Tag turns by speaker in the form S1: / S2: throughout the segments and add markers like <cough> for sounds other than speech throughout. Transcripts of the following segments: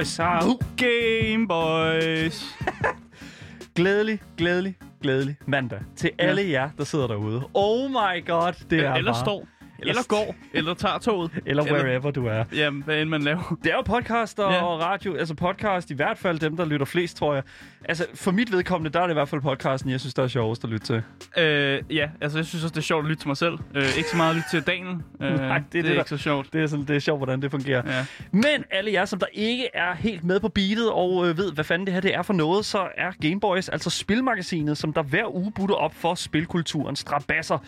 S1: Boys.
S2: Au. Game Boys. <laughs> Glædelig, glædelig, glædelig mandag til alle jer, der sidder derude. Oh my god, det er
S3: eller
S2: bare...
S3: står, eller går, eller tager <laughs> toget.
S2: Eller wherever du er.
S3: Jamen, hvad end man laver.
S2: Det er jo podcaster
S3: Ja.
S2: og radio. Altså podcast, i hvert fald dem, der lytter flest, tror jeg. Altså, for mit vedkommende, der er det i hvert fald podcasten, jeg synes, der er sjovest at lytte til.
S3: Øh, ja, altså jeg synes også, det er sjovt at lytte til mig selv. Øh, ikke så meget at lytte til Daniel. Øh, <laughs>
S2: Nej, det er
S3: det,
S2: det,
S3: er
S2: der-
S3: ikke så sjovt.
S2: Det er, sådan, det er sjovt, hvordan det fungerer.
S3: Ja.
S2: Men alle jer, som der ikke er helt med på beatet og øh, ved, hvad fanden det her det er for noget, så er Gameboys altså spilmagasinet, som der hver uge butter op for spilkulturens strabasser.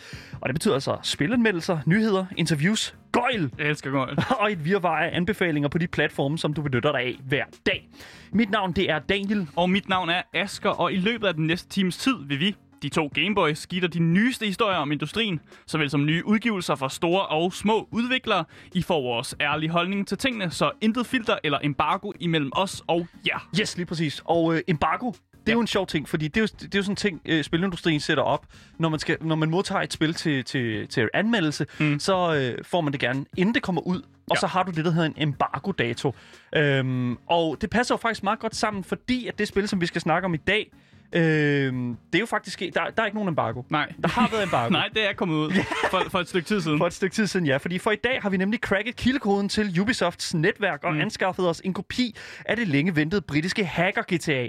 S2: Og det betyder altså spilanmeldelser, nyheder, interviews, gøjl
S3: Jeg elsker godt. <laughs>
S2: og et virvar af anbefalinger på de platforme, som du benytter dig af hver dag. Mit navn, det er Daniel.
S3: Og mit navn er Asker, og i løbet af den næste times tid vil vi, de to Gameboys, dig de nyeste historier om industrien, såvel som nye udgivelser fra store og små udviklere. I får vores ærlige holdning til tingene, så intet filter eller embargo imellem os og jer.
S2: Yes, lige præcis. Og øh, embargo, det er ja. jo en sjov ting, fordi det er jo, det er jo sådan en ting, øh, spilindustrien sætter op. Når man, skal, når man modtager et spil til, til, til anmeldelse, mm. så øh, får man det gerne, inden det kommer ud. Og ja. Så har du det, der hedder en embargo-dato. Øhm, og det passer jo faktisk meget godt sammen, fordi at det spil, som vi skal snakke om i dag, øh, det er jo faktisk... Der, der er ikke nogen embargo.
S3: Nej.
S2: Der har været embargo. <laughs>
S3: Nej, det er kommet ud for, for et stykke tid siden.
S2: For et stykke tid siden, ja. Fordi for i dag har vi nemlig cracket kildekoden til Ubisofts netværk og mm. anskaffet os en kopi af det længe ventede britiske hacker-GTA.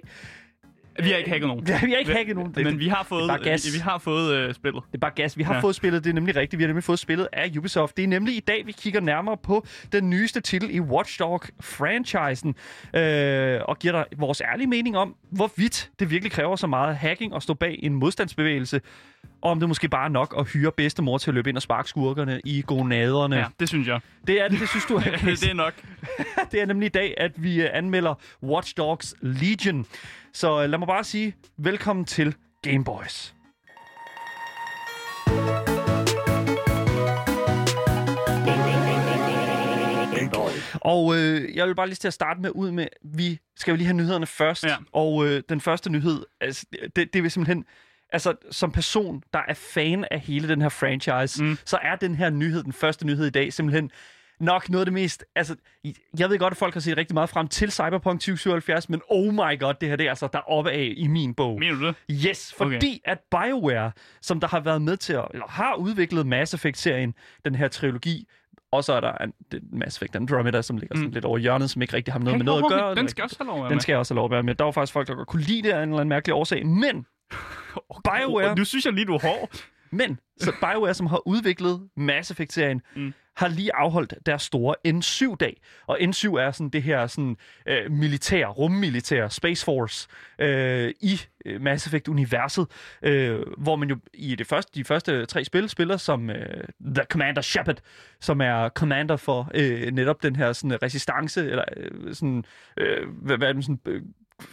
S3: Vi har ikke hacket nogen.
S2: Ja, <laughs> vi har ikke hacket nogen.
S3: Men vi har fået,
S2: gas.
S3: vi, vi har fået øh, spillet.
S2: Det er bare gas. Vi har. Ja. fået spillet, det er nemlig rigtigt. Vi har nemlig fået spillet af Ubisoft. Det er nemlig i dag, vi kigger nærmere på den nyeste titel i Watch Dog-franchisen. Øh, og giver dig vores ærlige mening om, hvorvidt det virkelig kræver så meget hacking at stå bag en modstandsbevægelse. Og om det måske bare er nok at hyre bedstemor til at løbe ind og sparke skurkerne i gonaderne.
S3: Ja, det synes jeg.
S2: Det er det, det synes du <laughs> er
S3: det er nok. <laughs>
S2: det er nemlig i dag, at vi øh, anmelder Watch Dogs Legion. Så øh, lad mig bare sige, velkommen til Game Boys.
S1: Game Boys.
S2: Og øh, jeg vil bare lige til at starte med ud med, vi skal jo lige have nyhederne først.
S3: Ja.
S2: Og øh, den første nyhed, altså, det, det vil simpelthen... Altså, som person, der er fan af hele den her franchise, mm. så er den her nyhed, den første nyhed i dag, simpelthen nok noget af det mest... Altså, jeg ved godt, at folk har set rigtig meget frem til Cyberpunk 2077, men oh my god, det her det er altså der oppe af i min bog.
S3: Mener du det?
S2: Yes, fordi okay. at BioWare, som der har været med til at, eller har udviklet Mass Effect-serien, den her trilogi, og så er der en, Mass Effect Andromeda, som ligger sådan
S3: Mm.
S2: lidt over hjørnet, som ikke rigtig har noget
S3: Hey,
S2: med noget at gøre.
S3: Den skal også have lov at være
S2: den skal også have lov at være med. Der var faktisk folk, der godt kunne lide det af en eller anden mærkelig årsag. Men,
S3: med.
S2: BioWare-
S3: Nu synes jeg lige, du er hård. <laughs>
S2: men, så BioWare, som har udviklet Mass Effect-serien,
S3: Mm.
S2: har lige afholdt deres store N7-dag. Og N7 er sådan det her sådan, øh, militær, rummilitær, Space Force øh, i øh, Mass Effect-universet, øh, hvor man jo i det første, de første tre spil spiller som øh, The Commander Shepard, som er commander for øh, netop den her sådan, resistance, eller øh, sådan, øh, hvad, hvad er det, sådan, øh,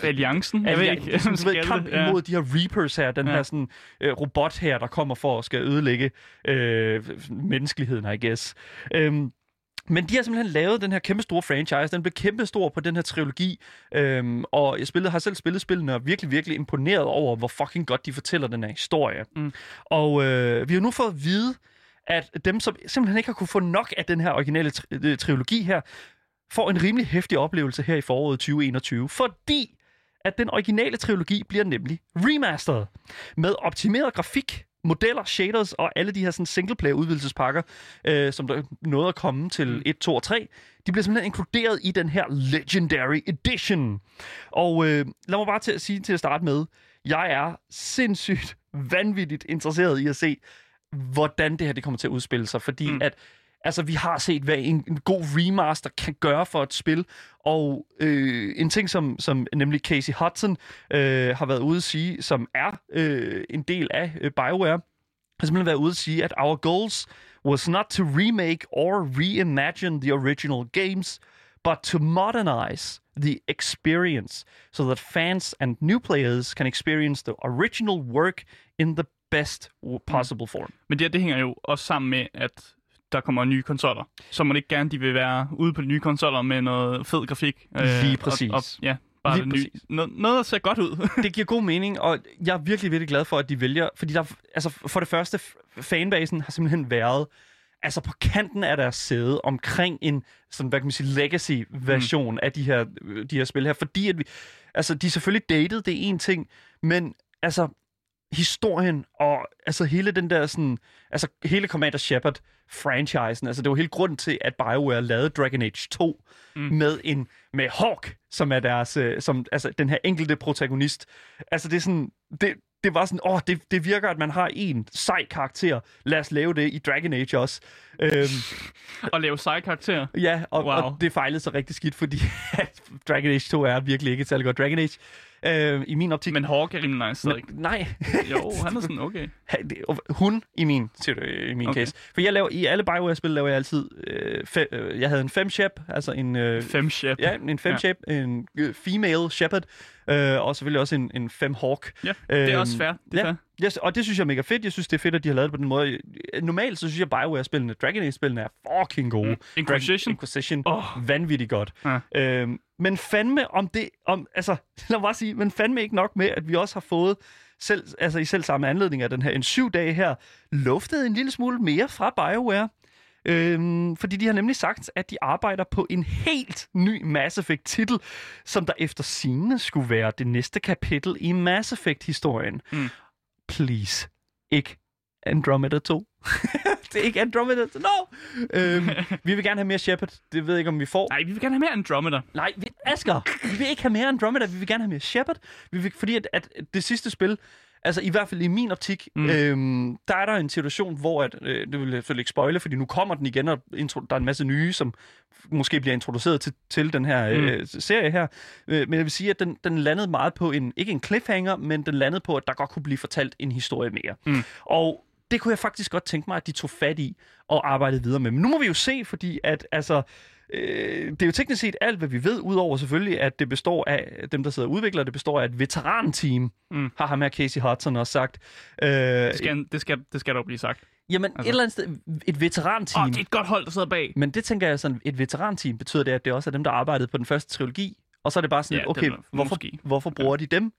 S3: Alliancen? Jeg ved ikke.
S2: sådan, du ved, kamp
S3: det? Ja.
S2: imod de her Reapers her, den
S3: Ja.
S2: her sådan, øh, robot her, der kommer for at skal ødelægge øh, menneskeligheden, I guess. Øhm, men de har simpelthen lavet den her kæmpe store franchise. Den blev kæmpe stor på den her trilogi. Øhm, og jeg spillede, har selv spillet spillene og er virkelig, virkelig imponeret over, hvor fucking godt de fortæller den her historie.
S3: Mm.
S2: Og øh, vi har nu fået at vide, at dem, som simpelthen ikke har kunne få nok af den her originale tri- øh, trilogi her, får en rimelig hæftig oplevelse her i foråret 2021. Fordi at den originale trilogi bliver nemlig remasteret med optimeret grafik, modeller, shaders og alle de her sådan singleplayer udvidelsespakker, øh, som der nåede at komme til 1, 2 og 3. De bliver simpelthen inkluderet i den her Legendary Edition. Og øh, lad mig bare til at sige til at starte med, jeg er sindssygt <laughs> vanvittigt interesseret i at se, hvordan det her det kommer til at udspille sig. Fordi mm.
S3: Mm.
S2: at Altså, vi har set, hvad en, en god remaster kan gøre for et spil, og øh, en ting, som, som nemlig Casey Hudson øh, har været ude at sige, som er øh, en del af øh, BioWare, har simpelthen været ude at sige, at our goals was not to remake or reimagine the original games, but to modernize the experience so that fans and new players can experience the original work in the best possible form.
S3: Men det, her, det hænger jo også sammen med, at der kommer nye konsoller. Så man ikke gerne de vil være ude på de nye konsoller med noget fed grafik.
S2: Lige præcis.
S3: Og, og, ja, bare
S2: Lige
S3: det nye. Noget, noget, der ser godt ud. <laughs>
S2: det giver god mening, og jeg er virkelig, virkelig glad for, at de vælger, fordi der, altså for det første, fanbasen har simpelthen været altså på kanten af deres sæde omkring en sådan, hvad kan man sige, legacy-version mm. af de her, de her spil her, fordi at vi, altså de er selvfølgelig dated, det er en ting, men altså historien og altså hele den der sådan, altså hele Commander Shepard franchisen, altså det var hele grunden til, at BioWare lavede Dragon Age 2 mm. med en med Hawk, som er deres, øh, som, altså den her enkelte protagonist. Altså det er sådan, det, det var sådan, åh, det, det virker, at man har en sej karakter. Lad os lave det i Dragon Age også. Øhm, <laughs>
S3: og lave seje karakterer.
S2: ja, og,
S3: Wow.
S2: og det fejlede så rigtig skidt, fordi <laughs> Dragon Age 2 er virkelig ikke et særlig godt Dragon Age. Øh, I min optik...
S3: Men Hawk er rimelig nice stadig.
S2: nej,
S3: Jo, han er sådan okay. <laughs>
S2: Hun i min, i min
S3: Okay.
S2: case. For jeg laver, i alle BioWare-spil laver jeg altid, øh, fe, øh, jeg havde en fem shep, altså en, øh,
S3: Fem shep.
S2: ja, en fem
S3: Ja.
S2: shep, en øh, female shepherd, øh, og selvfølgelig også en, en fem hawk.
S3: Ja, det er
S2: Øhm,
S3: også fair. Det er
S2: ja.
S3: fair.
S2: Yes, og det synes jeg er mega fedt. Jeg synes, det er fedt, at de har lavet det på den måde. Normalt så synes jeg, BioWare-spillene, Dragon Age-spillene er fucking gode.
S3: Mm. Inquisition.
S2: Dragon, Inquisition. Oh. Vanvittigt godt.
S3: Ja.
S2: Øhm, men fandme om det, om, altså, <laughs> lad mig bare sige, men fandme ikke nok med, at vi også har fået, selv, altså i selv samme anledning af den her, en syv dage her, luftet en lille smule mere fra BioWare. Øhm, fordi de har nemlig sagt, at de arbejder på en helt ny Mass Effect-titel, som der efter sigende skulle være det næste kapitel i Mass Effect-historien.
S3: Mm.
S2: Please, ikke Andromeda 2. <laughs> det er ikke Andromeda 2, no! øhm, <laughs> vi vil gerne have mere Shepard. Det ved jeg ikke, om vi får.
S3: Nej, vi vil gerne have mere Andromeda.
S2: Nej, vi, Asger, vi vil ikke have mere Andromeda, vi vil gerne have mere Shepard. Vi vil, fordi at, at det sidste spil, altså i hvert fald i min optik,
S3: Mm.
S2: øhm, der er der en situation, hvor, at, øh, det vil jeg selvfølgelig ikke spoile, fordi nu kommer den igen, og intro, der er en masse nye, som måske bliver introduceret til, til den her
S3: Mm.
S2: øh, serie her. Øh, men jeg vil sige, at den, den landede meget på en, ikke en cliffhanger, men den landede på, at der godt kunne blive fortalt en historie mere.
S3: Mm.
S2: Og det kunne jeg faktisk godt tænke mig, at de tog fat i og arbejdede videre med. Men nu må vi jo se, fordi at altså, øh, det er jo teknisk set alt, hvad vi ved, udover selvfølgelig, at det består af dem, der sidder og udvikler, det består af et veteranteam,
S3: Mm.
S2: har ham her Casey Hudson også sagt. Øh,
S3: Det skal, det skal, det skal dog blive sagt.
S2: jamen,
S3: altså-
S2: et eller andet sted, et veteranteam.
S3: Åh, det er et godt hold, der sidder bag.
S2: Men det tænker jeg sådan, et veteranteam betyder det, at det også er dem, der arbejdede på den første trilogi. Og så er det bare sådan,
S3: Ja,
S2: ja, okay, hvorfor,
S3: måske.
S2: hvorfor bruger de dem?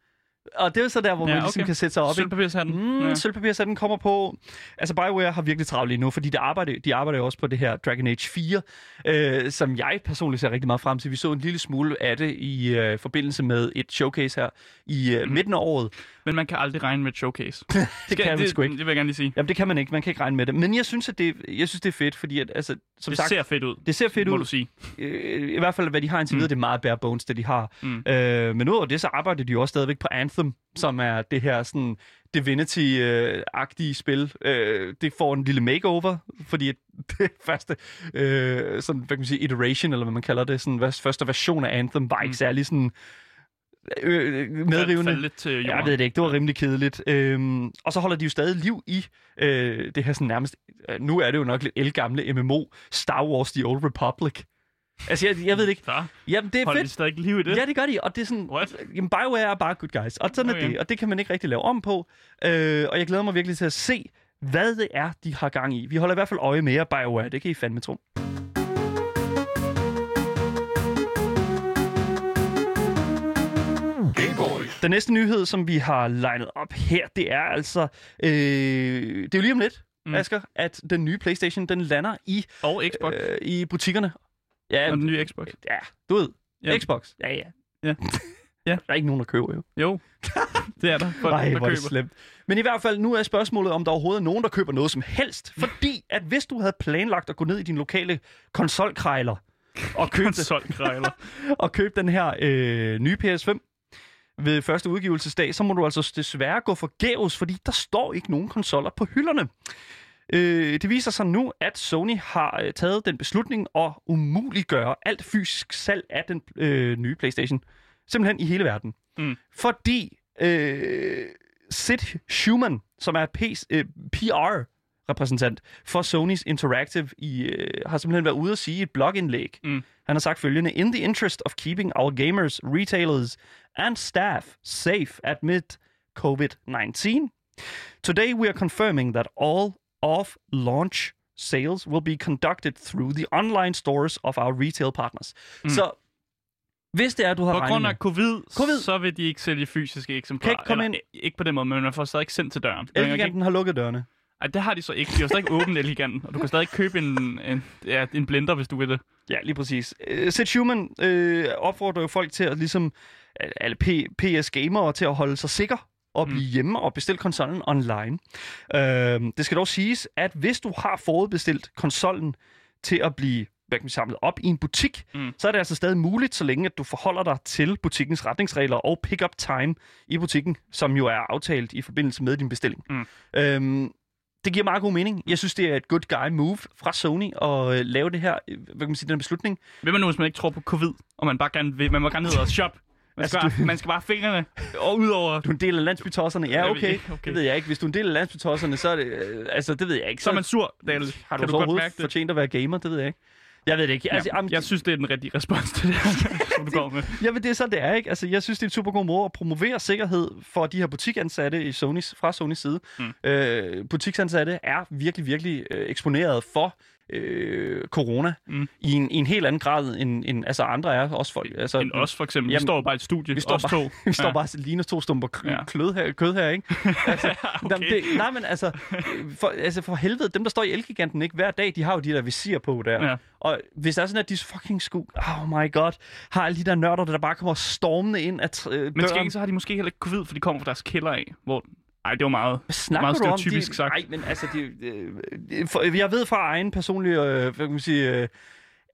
S2: Og det er jo så der, hvor
S3: Ja,
S2: man ligesom
S3: okay.
S2: kan sætte sig op.
S3: Sølvpapirshatten.
S2: Mm,
S3: Ja.
S2: Sølvpapirshatten kommer på. Altså, BioWare har virkelig travlt lige nu, fordi de arbejder, de arbejder jo også på det her Dragon Age 4, øh, som jeg personligt ser rigtig meget frem til. Vi så en lille smule af det i øh, forbindelse med et showcase her i øh,
S3: Mhm.
S2: midten af året.
S3: Men man kan aldrig regne med et showcase. <laughs>
S2: Det kan man
S3: det,
S2: sgu ikke.
S3: Det vil jeg gerne lige sige.
S2: Jamen, det kan man ikke. Man kan ikke regne med det. Men jeg synes, at det, jeg synes, det er fedt, fordi at, altså, som
S3: Det
S2: sagt,
S3: ser fedt ud,
S2: det ser fedt
S3: må
S2: ud.
S3: du sige.
S2: Øh, I hvert fald, hvad de har indtil
S3: Mm.
S2: videre, det er meget bare bones, det de har.
S3: Mm.
S2: Øh, men udover det, så arbejder de jo også stadigvæk på Anthem, som er det her sådan Divinity-agtige spil. Øh, det får en lille makeover, fordi <laughs> det første øh, sådan, hvad kan man sige, iteration, eller hvad man kalder det, sådan, første version af Anthem, var
S3: Mm.
S2: ikke særlig sådan øh, medrivende.
S3: Faldt lidt til jorden.
S2: Jeg ved det ikke, det var rimelig kedeligt. Øhm, og så holder de jo stadig liv i øh, det her sådan nærmest... Øh, nu er det jo nok lidt elgamle MMO, Star Wars The Old Republic. Altså, jeg, jeg ved det ikke.
S3: Så
S2: Jamen, det er
S3: holder de
S2: fedt.
S3: stadig liv i det.
S2: Ja, det gør de, og det er sådan...
S3: What?
S2: Jamen, BioWare er bare good guys, og sådan okay. er det, og det kan man ikke rigtig lave om på. Øh, og jeg glæder mig virkelig til at se, hvad det er, de har gang i. Vi holder i hvert fald øje med jer, BioWare, det kan I fandme tro. Den næste nyhed, som vi har legnet op her, det er altså... Øh, det er jo lige om lidt,
S3: mm.
S2: Asger, at den nye Playstation, den lander i,
S3: Og Xbox.
S2: øh, i butikkerne. Ja,
S3: og den nye Xbox.
S2: ja, du ved.
S3: Ja.
S2: Xbox. Ja, ja.
S3: Ja. Ja.
S2: Der er ikke nogen, der køber jo.
S3: Jo, det er der. Folk,
S2: Nej,
S3: der
S2: hvor er det
S3: køber.
S2: slemt. Men i hvert fald, nu er spørgsmålet, om der overhovedet er nogen, der køber noget som helst. Fordi at hvis du havde planlagt at gå ned i din lokale konsolkrejler og købe, <laughs> og købe den her øh, nye PS5 ved første udgivelsesdag, så må du altså desværre gå forgæves, fordi der står ikke nogen konsoller på hylderne. Øh, det viser sig nu, at Sony har øh, taget den beslutning at umuliggøre alt fysisk salg af den øh, nye PlayStation. Simpelthen i hele verden.
S3: Mm.
S2: Fordi øh, Sid Schumann, som er PS, øh, PR-repræsentant for Sony's Interactive, i, øh, har simpelthen været ude at sige i et blogindlæg.
S3: Mm.
S2: Han har sagt følgende, In the interest of keeping our gamers, retailers and staff safe amid COVID-19, Today we are confirming that all off-launch sales will be conducted through the online stores of our retail partners. Mm. Så hvis det er, du har
S3: På grund af covid,
S2: Covid.
S3: så vil de ikke sælge fysiske eksemplarer.
S2: Kan ikke komme
S3: Eller, Ikke på den måde, men man får stadig ikke sendt til døren. Kan ikke-
S2: Elgiganten har lukket dørene.
S3: Ej, det har de så ikke. De har stadig åbent Elgiganten, og du kan stadig købe en, en, ja, en blender, hvis du vil det.
S2: Ja, lige præcis. Uh, Seth Human øh, opfordrer jo folk til at ligesom, alle P- PS-gamere til at holde sig sikker og blive mm. hjemme og bestille konsollen online. Uh, det skal dog siges, at hvis du har forudbestilt konsollen til at blive hvad kan man samlet op i en butik,
S3: Mm.
S2: mm. så er det altså stadig muligt, så længe at du forholder dig til butikkens retningsregler og pick-up time i butikken, som jo er aftalt i forbindelse med din bestilling.
S3: Mm.
S2: Øhm, det giver meget god mening. Jeg synes, det er et good guy move fra Sony at øh, lave det her, øh, hvad kan man sige, den her beslutning.
S3: Vil man nu, hvis man ikke tror på covid, og man bare gerne vil, man må gerne ned og shop. Man skal,
S2: Altså,
S3: bare, man skal bare fingrene og ud over...
S2: Du er en del af landsbytosserne. Ja, okay. Det ved jeg ikke. Hvis du er en del af landsbytosserne, så er det... Øh, altså, det ved jeg ikke.
S3: Så er man sur, Daniel.
S2: har du,
S3: kan
S2: så
S3: du godt
S2: overhovedet
S3: mærke det?
S2: fortjent at være gamer? Det ved jeg ikke. Jeg ved det ikke. Altså,
S3: Ja,
S2: jamen,
S3: jeg synes, det er den rigtige respons til det <laughs> som du går med.
S2: Jamen, det er så, det er, ikke? Altså, jeg synes, det er en super god måde at promovere sikkerhed for de her butiksansatte i Sonys, fra Sonys side.
S3: Mm.
S2: Øh, butiksansatte er virkelig, virkelig øh, eksponeret for øh, corona
S3: Mm.
S2: i, en, i en helt anden grad end, end altså andre er også folk. Altså,
S3: End os, for eksempel. Vi
S2: Jamen,
S3: står jo bare i et studie,
S2: vi står bare,
S3: to. <laughs>
S2: vi står
S3: Ja.
S2: bare ligner to stumper k-
S3: Ja.
S2: kød her, kød her, ikke? <laughs> Altså,
S3: Okay.
S2: det, nej, men altså for, altså, for helvede, dem, der står i Elgiganten ikke hver dag, de har jo de der visir på der.
S3: Ja.
S2: Og hvis der er sådan, at de fucking skulle, oh my god, har alle de der nørder, der bare kommer stormende ind at øh,
S3: Men til gengæld så har de måske heller ikke covid, for de kommer fra deres kælder af. Hvor... Ej, det var meget...
S2: Hvad snakker
S3: meget stereotypisk
S2: de,
S3: sagt.
S2: Nej, men altså, de, øh, for, jeg ved fra egen personlig, øh, hvad kan man sige, øh,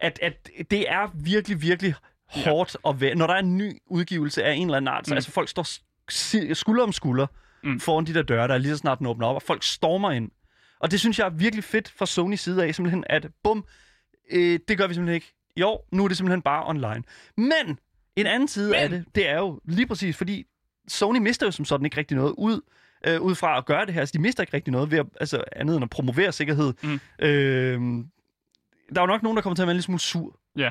S2: at, at det er virkelig, virkelig hårdt at være, når der er en ny udgivelse af en eller anden art, så
S3: Mm.
S2: altså folk står skulder om skulder
S3: mm.
S2: foran de der døre, der er lige så snart den åbner op, og folk stormer ind. Og det synes jeg er virkelig fedt fra Sony side af, simpelthen, at bum, øh, det gør vi simpelthen ikke. Jo, nu er det simpelthen bare online. Men en anden side
S3: Men-
S2: af det, det er jo lige præcis, fordi Sony mister jo som sådan ikke rigtig noget ud, øh, ud fra at gøre det her. Altså, de mister ikke rigtig noget ved at, altså, andet end at promovere sikkerhed.
S3: Mm.
S2: Øh, der er jo nok nogen, der kommer til at være en lille smule sur.
S3: Ja.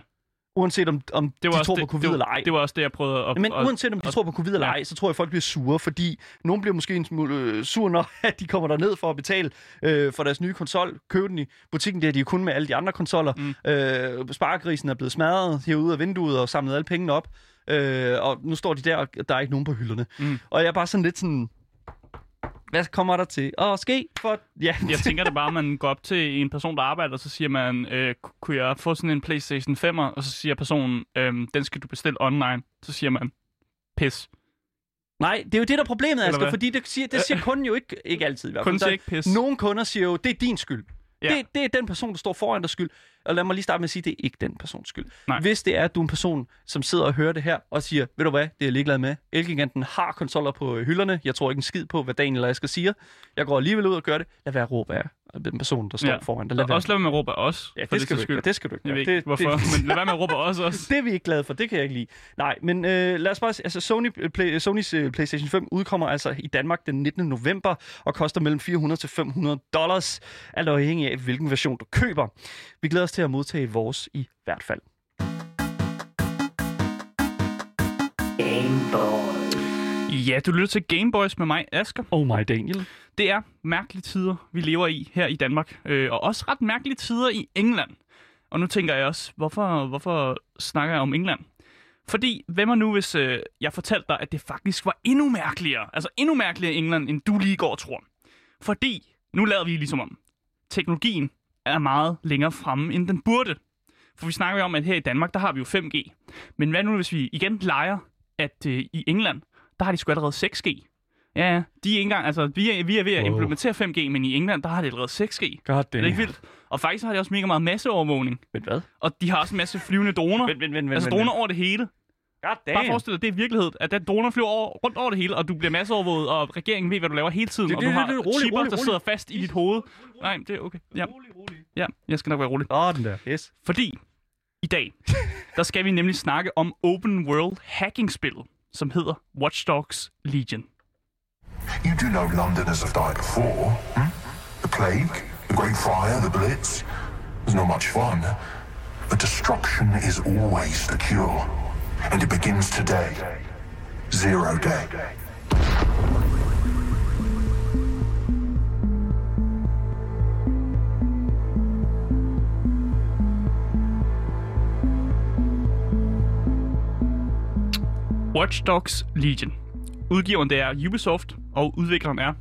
S2: Uanset om, om
S3: Det var
S2: de tror
S3: det,
S2: på covid
S3: det,
S2: eller ej.
S3: Det var også det, jeg prøvede at...
S2: Men uanset om de
S3: og-
S2: tror på covid eller
S3: ja.
S2: ej, så tror jeg, at folk bliver sure, fordi nogen bliver måske en smule øh, sur, når at <laughs> de kommer derned for at betale øh, for deres nye konsol, købe den i butikken, det er de jo kun med alle de andre konsoller.
S3: Mm.
S2: Øh, sparegrisen er blevet smadret herude af vinduet og samlet alle pengene op, øh, og nu står de der, og der er ikke nogen på hylderne.
S3: Mm.
S2: Og jeg er bare sådan lidt sådan, hvad kommer der til at ske? For, ja, <laughs>
S3: Jeg tænker det bare, at man går op til en person, der arbejder, og så siger man, øh, kunne jeg få sådan en PlayStation 5'er? Og så siger personen, øh, den skal du bestille online. Så siger man, pis.
S2: Nej, det er jo det, der er problemet, Asger, fordi det siger, det siger kunden jo ikke, ikke altid. I hvert fald.
S3: Kun
S2: Der-
S3: siger ikke pis.
S2: Nogle kunder siger jo, det er din skyld.
S3: Ja.
S2: Det, det er den person, der står foran dig skyld. Og lad mig lige starte med at sige, det er ikke den persons skyld.
S3: Nej.
S2: Hvis det er, at du er en person, som sidder og hører det her, og siger, ved du hvad, det er jeg ligeglad med. Elgiganten har konsoller på hylderne. Jeg tror ikke en skid på, hvad Daniel og jeg skal sige. Jeg går alligevel ud og gør det. Lad være at råbe af den person, der står
S3: Ja.
S2: foran dig. Lad
S3: Og også lad være med at råbe os.
S2: Ja, det skal, du ikke, det skal du ikke.
S3: Jeg ved ikke, hvorfor,
S2: Det,
S3: men lad være med at råbe os også. <laughs>
S2: det er vi ikke glade for, det kan jeg ikke lide. Nej, men øh, lad os bare... Altså, Sony, Play, Sonys øh, PlayStation 5 udkommer altså i Danmark den 19. november og koster mellem 400 til 500 dollars, alt afhængig af, hvilken version du køber. Vi glæder os til at modtage vores i hvert fald.
S3: Ja, du lytter til Gameboys med mig, Asker.
S2: Oh my Daniel.
S3: Det er mærkelige tider, vi lever i her i Danmark. Øh, og også ret mærkelige tider i England. Og nu tænker jeg også, hvorfor, hvorfor snakker jeg om England? Fordi, hvem er nu, hvis øh, jeg fortalte dig, at det faktisk var endnu mærkeligere, altså endnu mærkeligere i England, end du lige går og tror. Fordi, nu lader vi ligesom om, teknologien er meget længere fremme, end den burde. For vi snakker jo om, at her i Danmark, der har vi jo 5G. Men hvad nu, hvis vi igen leger, at øh, i England, der har de sgu allerede 6G. Ja, ja. De er ikke engang, altså, vi er, vi er ved at implementere 5G, men i England, der har de allerede 6G.
S2: God
S3: Det er ikke vildt. Og faktisk har de også mega meget masseovervågning.
S2: Men hvad?
S3: Og de har også en masse flyvende droner.
S2: Vent, vent, vent,
S3: altså
S2: vent,
S3: droner over det hele.
S2: God
S3: Bare forestil dig, det er virkelighed, at der droner flyver over, rundt over det hele, og du bliver masseovervåget, og regeringen ved, hvad du laver hele tiden,
S2: Det-
S3: og
S2: det-
S3: du
S2: det-
S3: har
S2: det- rolig,
S3: chipper,
S2: rolig,
S3: der
S2: rolig.
S3: sidder fast i dit hoved. Nej, det er okay. Ja, ja jeg skal nok være rolig.
S2: Åh, den der. Yes.
S3: Fordi i dag, der skal vi nemlig snakke om open world hacking-spillet, som hedder Watch Dogs Legion.
S1: You do know Londoners have died before. Hmm? The plague, the Great Fire, the Blitz. There's not much fun. But destruction is always the cure. And it begins today. Zero day.
S3: Watch Dogs Legion. Udgiveren det er Ubisoft, og udvikleren er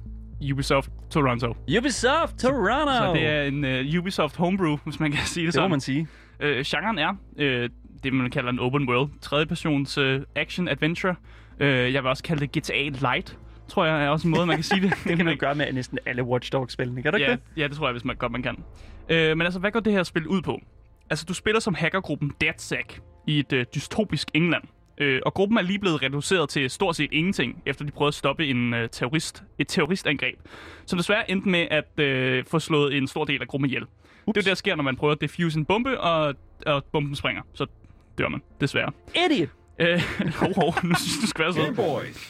S3: Ubisoft Toronto.
S2: Ubisoft Toronto!
S3: Så det er en uh, Ubisoft homebrew, hvis man kan sige det
S2: det må
S3: sådan.
S2: man sige.
S3: Øh, genren er øh, det, man kalder en open world. Tredje persons øh, action adventure. Øh, jeg vil også kalde det GTA Light, tror jeg er også en måde, man kan sige det. <laughs>
S2: Det kan man gøre med næsten alle Watch Dogs-spillene, kan du ikke
S3: ja,
S2: det?
S3: ja, det tror jeg, hvis man godt man kan. Øh, men altså, hvad går det her spil ud på? Altså, du spiller som hackergruppen DeadSec i et øh, dystopisk England. Øh, og gruppen er lige blevet reduceret til stort set ingenting, efter de prøvede at stoppe en øh, terrorist, et terroristangreb, som desværre endte med at øh, få slået en stor del af gruppen ihjel. Ups. Det er jo det, der sker, når man prøver at defuse en bombe, og, og bomben springer. Så dør man, desværre.
S2: Idiot!
S3: Øh, <laughs> hov, nu synes du skal være sådan.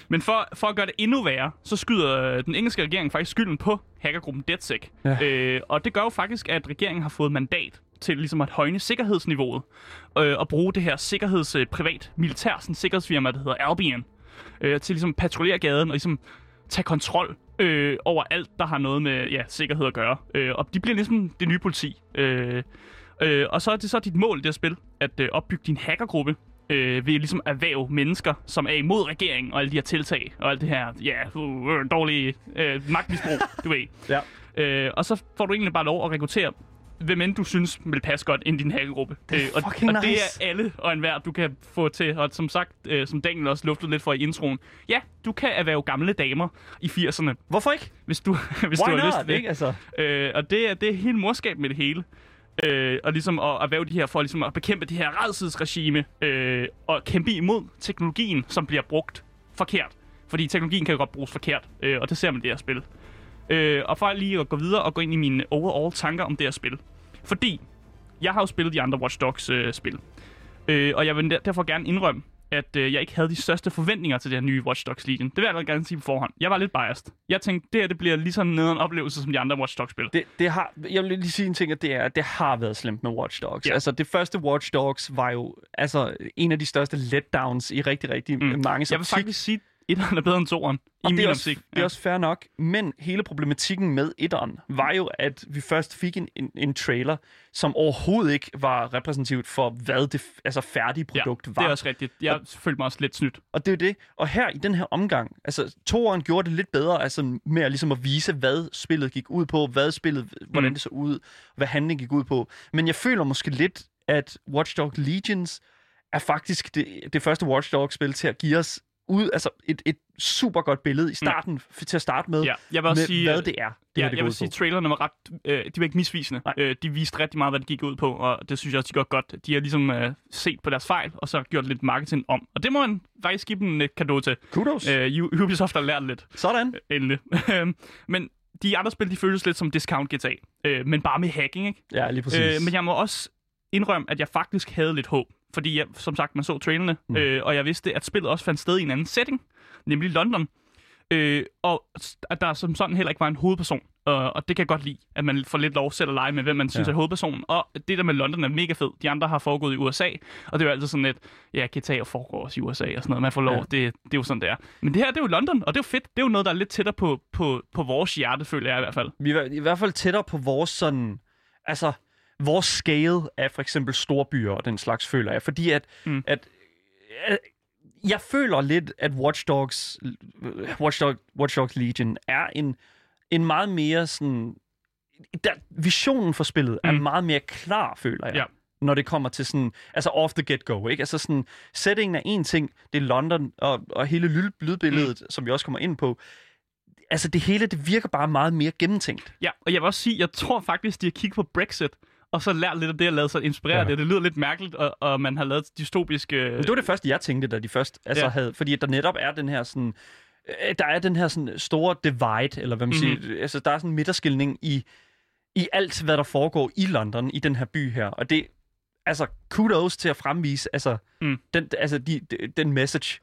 S3: Men for, for at gøre det endnu værre, så skyder øh, den engelske regering faktisk skylden på hackergruppen DeadSec.
S2: Ja.
S3: Øh, og det gør jo faktisk, at regeringen har fået mandat til ligesom at højne sikkerhedsniveauet øh, og bruge det her sikkerheds øh, privat militær sådan, sikkerhedsfirma, der hedder Albion, øh, til ligesom at patruljere gaden og ligesom tage kontrol øh, over alt, der har noget med ja, sikkerhed at gøre. Øh, og de bliver ligesom det nye politi. Øh, øh, og så er det så dit mål det her spil, at øh, opbygge din hackergruppe, øh, ved ligesom at erhverve mennesker, som er imod regeringen og alle de her tiltag, og alt det her, ja, uh, uh, dårlige øh, magtmisbrug, <laughs> du ved.
S2: Ja.
S3: Øh, og så får du egentlig bare lov at rekruttere, hvem end du synes vil passe godt ind i din hackergruppe.
S2: Det er
S3: Øh, og, og det
S2: nice.
S3: er alle og enhver, du kan få til. Og som sagt, øh, som Daniel også luftede lidt for i introen, ja, du kan erhverve gamle damer i 80'erne,
S2: Hvorfor ikke?
S3: hvis du, <laughs> hvis
S2: Why
S3: du har lyst
S2: not,
S3: til det.
S2: ikke? Altså,
S3: Øh, og det er, det er helt morskab med det hele. Øh, og ligesom at erhverve de her for ligesom at bekæmpe det her redselsregime øh, og kæmpe imod teknologien, som bliver brugt forkert. Fordi teknologien kan jo godt bruges forkert, øh, og det ser man i det her spil. Øh, og for lige at gå videre og gå ind i mine overall tanker om det her spil. Fordi jeg har jo spillet de andre Watch Dogs øh, spil. Øh, og jeg vil der- derfor gerne indrømme, at øh, jeg ikke havde de største forventninger til det her nye Watch Dogs Legion. Det vil jeg gerne sige på forhånd. Jeg var lidt biased. Jeg tænkte, det her det bliver lige sådan nede en oplevelse som de andre Watch Dogs spil.
S2: det, det har, jeg vil lige sige en ting, at det, er, det har været slemt med Watch Dogs.
S3: Ja.
S2: Altså, det første Watch Dogs var jo altså, en af de største letdowns i rigtig, rigtig mm. mange
S3: Jeg vil faktisk sige, at er bedre end toeren. I
S2: Og
S3: min
S2: det er, også,
S3: optik.
S2: det er også fair nok, men hele problematikken med etteren var jo, at vi først fik en, en, en trailer, som overhovedet ikke var repræsentativt for, hvad det altså færdige produkt
S3: ja,
S2: var.
S3: det er også rigtigt. Jeg følte mig også lidt snydt.
S2: Og det er jo det. Og her i den her omgang, altså toeren gjorde det lidt bedre, altså med at, ligesom at vise, hvad spillet gik ud på, hvad spillet, hvordan
S3: Mm.
S2: det så ud, hvad handlingen gik ud på. Men jeg føler måske lidt, at Watch Dogs Legions er faktisk det, det første Watch Dogs-spil til at give os ud, altså et, et super godt billede i starten, mm. til at starte med,
S3: Ja, jeg vil også
S2: med
S3: sige,
S2: hvad
S3: øh,
S2: det er. Det
S3: Ja,
S2: det
S3: jeg vil sige, at trailerne var ret... Øh, de var ikke misvisende.
S2: Nej.
S3: Øh, de viste rigtig meget, hvad det gik ud på, og det synes jeg også, de gjorde godt. De har ligesom øh, set på deres fejl, og så gjort lidt marketing om. Og det må man faktisk give dem et kado til.
S2: Kudos.
S3: Øh, Ubisoft har lært lidt,
S2: Sådan.
S3: endelig. men de andre spil, de føles lidt som discount GTA. Øh, men bare med hacking, ikke?
S2: Ja, lige præcis.
S3: Øh, men jeg må også indrømme, at jeg faktisk havde lidt håb. Fordi jeg, som sagt, man så trailerne,
S2: Mm.
S3: øh, og jeg vidste, at spillet også fandt sted i en anden setting, nemlig London. Øh, og at der som sådan heller ikke var en hovedperson. Og, og det kan jeg godt lide, at man får lidt lov selv at lege med, hvem man synes
S2: Ja.
S3: ja. er hovedpersonen. Og det der med London er mega fed. De andre har foregået i USA, og det er jo altid sådan lidt, ja, GTA foregår også i USA og sådan noget. Man får lov,
S2: ja.
S3: det, det er jo sådan, det er. Men det her, det er jo London, og det er jo fedt. Det er jo noget, der er lidt tættere på, på, på vores hjerte, føler jeg i hvert fald.
S2: Vi er i hvert fald tættere på vores sådan... Altså, vores scale af for eksempel storbyer og den slags, føler jeg. Fordi at...
S3: Mm.
S2: at at jeg føler lidt, at Watch Dogs, Watch, Dog, Watch Dogs Legion er en, en meget mere sådan... Der, visionen for spillet er
S3: Mm.
S2: meget mere klar, føler jeg.
S3: Ja.
S2: Når det kommer til sådan, altså off the get-go, ikke? Altså sådan, settingen er en ting, det er London, og, og hele lyd, lydbilledet, mm. som vi også kommer ind på, altså det hele, det virker bare meget mere gennemtænkt.
S3: Ja, og jeg vil også sige, jeg tror faktisk, de har kigget på Brexit, og så lært lidt af det, og lavet sig inspirere
S2: Ja.
S3: det. Det lyder lidt mærkeligt, og, og man har lavet dystopiske...
S2: Men det var det første, jeg tænkte, da de først altså, ja. Havde... Fordi der netop er den her sådan... øh, Der er den her sådan store divide, eller hvad man mm-hmm.
S3: Mhm.
S2: siger. Altså, der er sådan en midterskilning i, i alt, hvad der foregår i London, i den her by her. Og det... Altså, kudos til at fremvise altså,
S3: Mm.
S2: den, altså de, de, den message.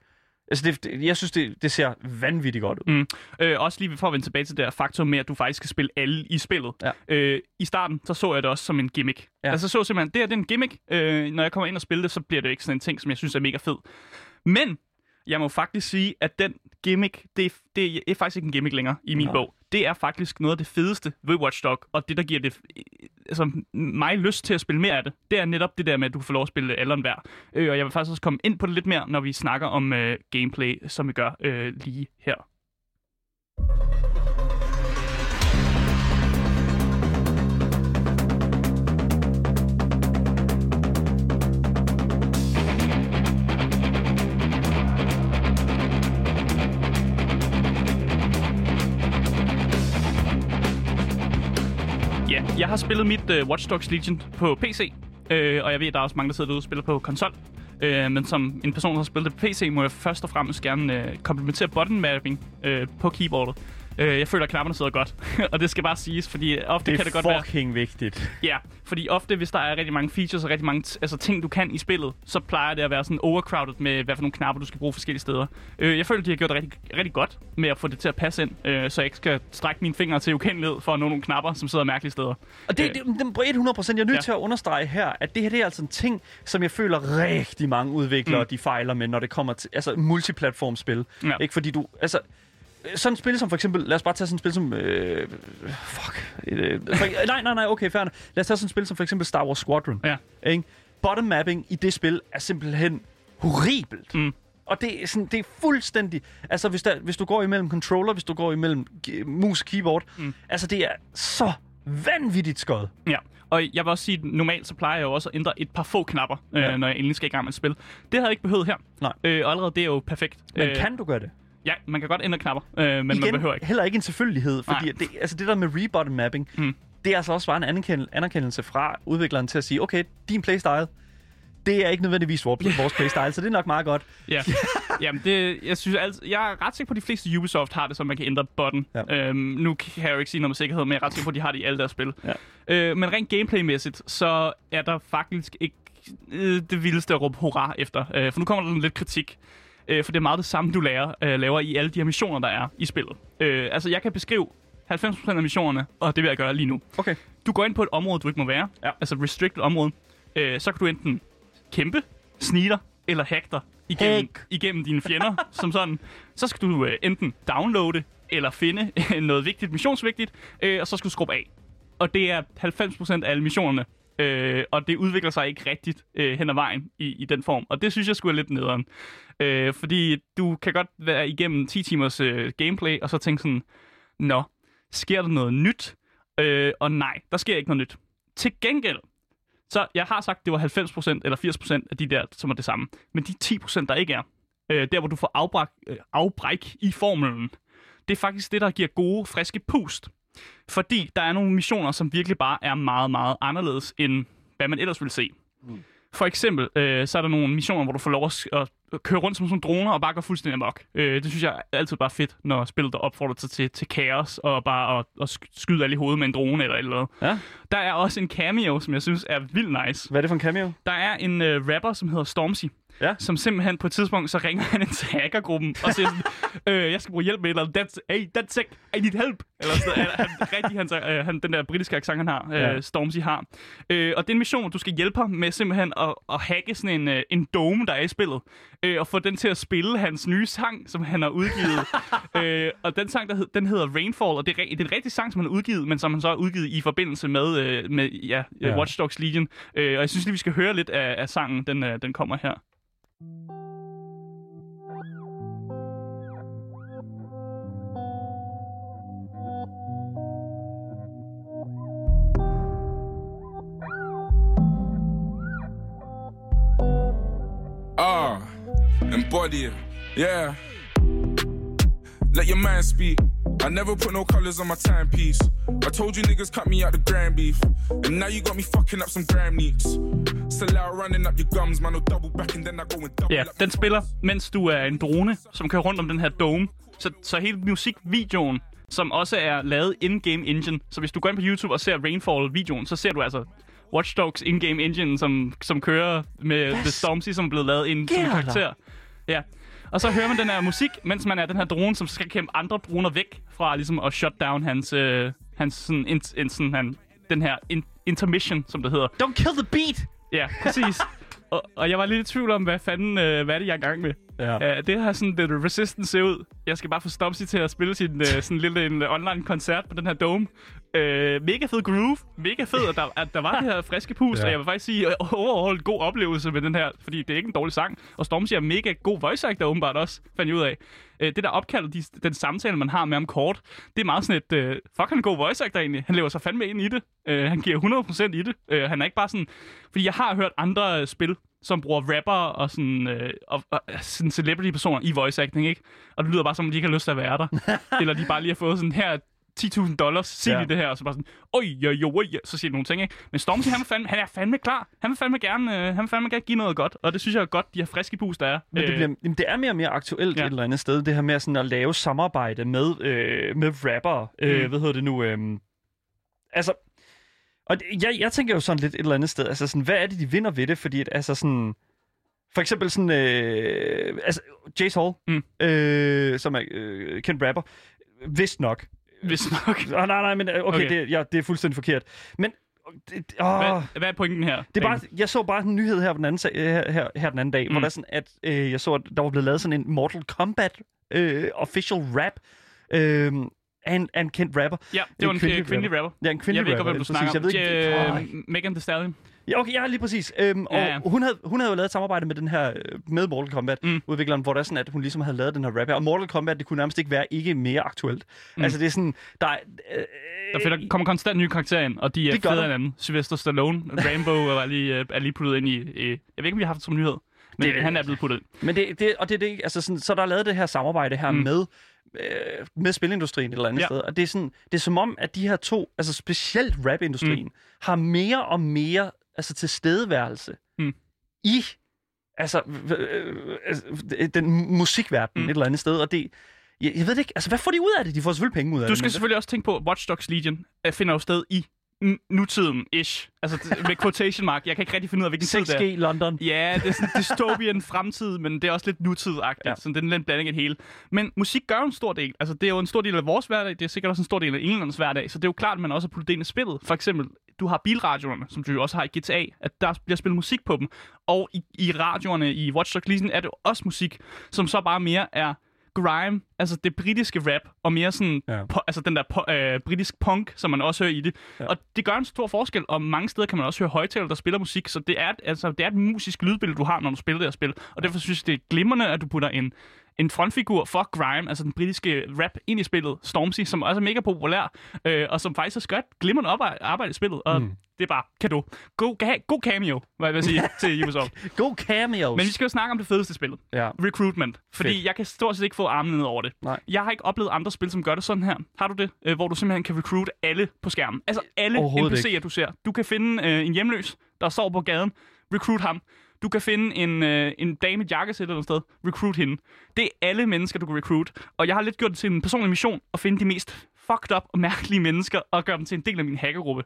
S2: Altså, det, det, jeg synes, det, det ser vanvittigt godt ud.
S3: Mm. Øh, også lige for at vende tilbage til det her faktum med, at du faktisk skal spille alle i spillet.
S2: Ja.
S3: Øh, I starten, så så jeg det også som en gimmick.
S2: Ja.
S3: Altså, så simpelthen, det her det er en gimmick. Øh, når jeg kommer ind og spiller det, så bliver det ikke sådan en ting, som jeg synes er mega fed. Men jeg må faktisk sige, at den gimmick, det er, det er faktisk ikke en gimmick længere i min
S2: Nå.
S3: bog. Det er faktisk noget af det fedeste ved Watch Dog, og det, der giver det, altså, mig lyst til at spille mere af det, det er netop det der med, at du får lov at spille Allen hver. Øh, og jeg vil faktisk også komme ind på det lidt mere, når vi snakker om øh, gameplay, som vi gør øh, lige her. Jeg har spillet mit uh, Watch Dogs Legion på PC, øh, og jeg ved, at der er også mange, der sidder derude og spiller på konsol. Øh, men som en person, der har spillet det på PC, må jeg først og fremmest gerne øh, komplementere button mapping øh, på keyboardet. Øh, jeg føler, at knapperne sidder godt, <laughs> og det skal bare siges, fordi ofte
S2: Det
S3: kan det
S2: er
S3: godt være...
S2: fucking vigtigt.
S3: Ja, fordi ofte, hvis der er rigtig mange features og rigtig mange t- altså, ting, du kan i spillet, så plejer det at være sådan overcrowded med, hvad for nogle knapper, du skal bruge forskellige steder. Øh, jeg føler, de har gjort det rigtig, rigtig godt med at få det til at passe ind, øh, så jeg ikke skal strække mine fingre til ukendelighed for at nå nogle knapper, som sidder mærkelige steder.
S2: Og det,
S3: Øh.
S2: det, det, på 100 procent, jeg er nødt
S3: Ja.
S2: til at understrege her, at det her det er altså en ting, som jeg føler rigtig mange udviklere,
S3: mm.
S2: de fejler med, når det kommer til altså multiplatform-spil.
S3: Ja.
S2: Ikke fordi du, altså, sådan et spil som for eksempel, lad os bare tage sådan et spil som, øh, fuck, et, øh, for, nej, nej, nej, okay, fair. Lad os tage sådan et spil som for eksempel Star Wars Squadron.
S3: Ja.
S2: Ikke? Bottom mapping i det spil er simpelthen horribelt.
S3: Mm.
S2: Og det er, sådan, det er fuldstændig... Altså, hvis, der, hvis du går imellem controller, hvis du går imellem mus keyboard,
S3: Mm.
S2: altså, det er så vanvittigt skød.
S3: Ja, og jeg vil også sige, at normalt så plejer jeg jo også at ændre et par få knapper, ja.
S2: Ja.
S3: øh, når jeg endelig skal i gang med et spil. Det havde jeg ikke behøvet her.
S2: Nej.
S3: Øh, og allerede det er jo perfekt.
S2: Men
S3: øh,
S2: kan du gøre det?
S3: Ja, man kan godt ændre knapper, øh, men
S2: Igen,
S3: man behøver ikke.
S2: heller ikke en selvfølgelighed, fordi
S3: Nej.
S2: det, altså det der med rebutton mapping,
S3: Mm.
S2: det er altså også bare en anerkendelse, anerkendelse fra udvikleren til at sige, okay, din playstyle, det er ikke nødvendigvis vores, vores playstyle, så det er nok meget godt.
S3: Ja. <laughs> Jamen, det, jeg synes altid, jeg er ret sikker på, at de fleste Ubisoft har det, så man kan ændre button.
S2: Ja.
S3: Øhm, nu kan jeg jo ikke sige noget med sikkerhed, men jeg er ret sikker på, at de har det i alle deres spil.
S2: Ja.
S3: Øh, men rent gameplaymæssigt, så er der faktisk ikke øh, det vildeste at råbe hurra efter. Øh, for nu kommer der lidt kritik. Øh, for det er meget det samme, du lærer, øh, laver i alle de her missioner, der er i spillet. Øh, altså, jeg kan beskrive 90% af missionerne, og det vil jeg gøre lige nu.
S2: Okay.
S3: Du går ind på et område, du ikke må være.
S2: Ja.
S3: Altså restricted område. Øh, så kan du enten kæmpe, snitter eller hack dig igennem,
S2: Hack.
S3: igennem dine fjender, <laughs> som sådan. Så skal du øh, enten downloade eller finde <laughs> noget vigtigt, missionsvigtigt, øh, og så skal du skrubbe af. Og det er 90% af alle missionerne. Øh, og det udvikler sig ikke rigtigt øh, hen ad vejen i, i den form. Og det synes jeg skulle er lidt nederen. Øh, fordi du kan godt være igennem 10 timers øh, gameplay, og så tænke sådan, Nå, sker der noget nyt? Øh, og nej, der sker ikke noget nyt. Til gengæld, så jeg har sagt, det var 90% eller 80% af de der, som er det samme. Men de 10%, der ikke er, øh, der hvor du får afbræk, øh, afbræk i formelen, det er faktisk det, der giver gode, friske pust. Fordi der er nogle missioner, som virkelig bare er meget, meget anderledes, end hvad man ellers ville se. For eksempel, øh, så er der nogle missioner, hvor du får lov at, at køre rundt som sådan droner og bare gå fuldstændig amok. Øh, det synes jeg er altid bare fedt, når spillet der opfordrer til, til, til kaos og bare at, at sk- skyde alle i hovedet med en drone eller et eller andet.
S2: Ja.
S3: Der er også en cameo, som jeg synes er vildt nice.
S2: Hvad er det for en cameo?
S3: Der er en øh, rapper, som hedder Stormzy,
S2: Ja.
S3: som simpelthen på et tidspunkt, så ringer han ind til hackergruppen og siger sådan, <laughs> øh, jeg skal bruge hjælp med et eller andet, that's, hey, that's sick, I need help. Eller sådan. Han, rigtig, han, øh, han, den der britiske accent, han har, øh,
S2: Ja.
S3: Stormzy har. Øh, og det er en mission, hvor du skal hjælpe ham med simpelthen at, at hacke sådan en, øh, en dome, der er i spillet, øh, og få den til at spille hans nye sang, som han har udgivet. <laughs> øh, og den sang, der hed, den hedder Rainfall, og det er, det er en rigtig sang, som han har udgivet, men som han så har udgivet i forbindelse med, øh, med ja, ja.
S2: Ja.
S3: Watch Dogs Legion. Øh, og jeg synes lige, vi skal høre lidt af, af sangen. Den, øh, den kommer her.
S4: Ah, embody it. Yeah. Let your mind speak. I never put no colors on my timepiece. I told you niggas cut me out the grand beef. And now you got me fucking up some gram neats. Still out running up your gums, man. No double back and then I go and double
S3: Ja, den spiller, mens du er en drone, som kører rundt om den her dome. Så, så hele musikvideoen, som også er lavet in-game engine. Så hvis du går ind på YouTube og ser Rainfall-videoen, så ser du altså Watch Dogs in-game engine, som, som kører med The Stormzy, som er blevet lavet ind som karakter. Ja. Og så hører man den her musik, mens man er den her drone, som skal kæmpe andre droner væk fra ligesom at shut down hans, øh, hans sådan, in, in, sådan han, den her in, intermission, som det hedder.
S2: Don't kill the beat!
S3: Ja, præcis. Og, og jeg var lidt i tvivl om, hvad fanden, øh, hvad er det, jeg er i gang med.
S2: Ja.
S3: Uh, det har sådan, The Resistance ser ud. Jeg skal bare få Stormzy til at spille sin uh, sådan lille en, online koncert på den her dome. Uh, mega fed groove. Mega fed, at der, at der var det her friske pust.
S2: Ja.
S3: Og jeg vil faktisk sige, overall god oplevelse med den her. Fordi det er ikke en dårlig sang. Og Stormzy er mega god voice actor åbenbart også, fandt jeg ud af. Uh, det der opkald, de, den samtale, man har med ham kort, det er meget sådan et, uh, fuck, han er god voice actor egentlig. Han lever sig fandme ind i det. Uh, han giver 100% i det. Uh, han er ikke bare sådan... Fordi jeg har hørt andre uh, spil, som bruger rapper og sådan, øh, og, og, sådan celebrity-personer i voice acting, ikke? Og det lyder bare som, om de ikke har lyst til at være der. <laughs> Eller de bare lige har fået sådan, her er 10.000 dollars, sig
S2: Ja.
S3: det her, og så bare sådan, oj, jo, jo, oj, så siger de nogle ting, ikke? Men Stormzy, han, er fandme, han er fandme klar. Han vil fandme gerne, øh, han vil fandme gerne give noget godt, og det synes jeg er godt, de her friske boost, der er.
S2: Men det,
S3: Øh,
S2: bliver, jamen, det er mere og mere aktuelt ja. Et eller andet sted, det her med sådan at lave samarbejde med, øh, med rapper. Mm. Øh,
S3: Mm.
S2: hvad hedder det nu? Øh, altså, og det, jeg, jeg tænker jo sådan lidt et eller andet sted, altså sådan, hvad er det, de vinder ved det? Fordi at, altså sådan, for eksempel sådan, øh, altså, Jace Hall,
S3: Mm.
S2: øh, som er øh, kendt rapper, vist nok.
S3: Hvis <laughs> nok.
S2: Oh, nej, nej, men øh, okay, okay. Det, ja, det er fuldstændig forkert. Men, det, åh,
S3: Hvad, hvad er pointen her?
S2: det er bare, jeg så bare en nyhed her, den anden, sag- her, her, her den anden dag, mm. hvor der er sådan, at øh, jeg så, at der var blevet lavet sådan en Mortal Kombat øh, official rap øh, af, en, af en kendt rapper.
S3: Ja, det var en
S2: kvindelig
S3: kvindelig, kvindelig rapper.
S2: Ja, en kvindelig
S3: Jeg ved ikke,
S2: rapper.
S3: hvem du snakker om.
S2: Jeg ved ikke,
S3: Øh, Megan Thee Stallion.
S2: Ja, okay, ja, lige præcis. Øhm,
S3: Ja, ja.
S2: Og hun havde, hun havde jo lavet et samarbejde med den her, øh, med Mortal Kombat, mm. Udvikleren, hvor der er sådan, at hun ligesom havde lavet den her rap her. Og Mortal Kombat, det kunne nærmest ikke være ikke mere aktuelt. Mm. Altså, det er sådan, der er... Øh,
S3: Der finder, kommer konstant nye karakterer ind, og de er
S2: Det
S3: federe
S2: der.
S3: end anden. Sylvester Stallone, Rambo er lige, øh, er lige puttet ind i... Øh, jeg ved ikke, om vi har haft det som nyhed, men
S2: Det-
S3: det, han er blevet puttet ind.
S2: Men det, det, og det, er det, altså sådan, så der er lavet det her samarbejde her mm. Med, øh, med spilindustrien et eller andet. Ja. sted. Og det er, sådan, det er som om, at de her to, altså specielt rapindustrien, mm. har mere og mere altså tilstedeværelse
S3: Mm.
S2: i altså, øh, altså, den musikverden mm. Et eller andet sted. Og det, jeg, jeg ved det ikke, altså hvad får de ud af det? De får selvfølgelig penge ud af
S3: Du
S2: det.
S3: skal
S2: men-
S3: selvfølgelig også tænke på, at Watch Dogs Legion øh, finder jo sted i nutiden-ish. Altså med quotation mark. Jeg kan ikke rigtig finde ud af, hvilken tid det
S2: 6G
S3: er.
S2: London.
S3: Ja, det er sådan dystopian fremtid, men det er også lidt nutidagtigt.
S2: Ja.
S3: Så det er en blanding af det hele. Men musik gør en stor del. Altså, det er jo en stor del af vores hverdag. Det er sikkert også en stor del af englandernes hverdag. Så det er jo klart, at man også har puttet ind i spillet. For eksempel, du har bilradioerne, som du jo også har i GTA, at der bliver spillet musik på dem. Og i, i radioerne i Watch Dogs Legion er det også musik, som så bare mere er grime, altså det britiske rap, og mere sådan,
S2: Ja.
S3: ja. po- altså den der po- øh, britisk punk, som man også hører i det.
S2: Ja.
S3: Ja. Og det gør en stor forskel, og mange steder kan man også høre højtaler, der spiller musik, så det er, et- altså, det er et musisk lydbillede, du har, når du spiller det her spil. Og derfor synes jeg, det er glimrende, at du putter en, en frontfigur for grime, altså den britiske rap, ind i spillet, Stormzy, som også er mega populær, øh, og som faktisk gør et glimrende arbejde, arbejde i spillet. Og
S2: Mm.
S3: det er bare kado. God, ga- god cameo, hvad jeg vil sige, <laughs> til Ubisoft.
S2: God cameos.
S3: Men vi skal jo snakke om det fedeste spil.
S2: Ja.
S3: Recruitment. Fordi.
S2: Fedt.
S3: jeg kan stort set ikke få armene ned over det.
S2: Nej.
S3: Jeg har ikke oplevet andre spil, som gør det sådan her. Har du det? Øh, hvor du simpelthen kan recruit alle på skærmen. Altså alle NPC'er, du ser. Du kan finde øh, en hjemløs, der står på gaden. Recruit ham. Du kan finde en, øh, en dame i et jakkesæt eller noget sted. Recruit hende. Det er alle mennesker, du kan recruit. Og jeg har lidt gjort det til en personlig mission at finde de mest fucked up og mærkelige <laughs> mennesker og gøre dem til en del af min hackergruppe.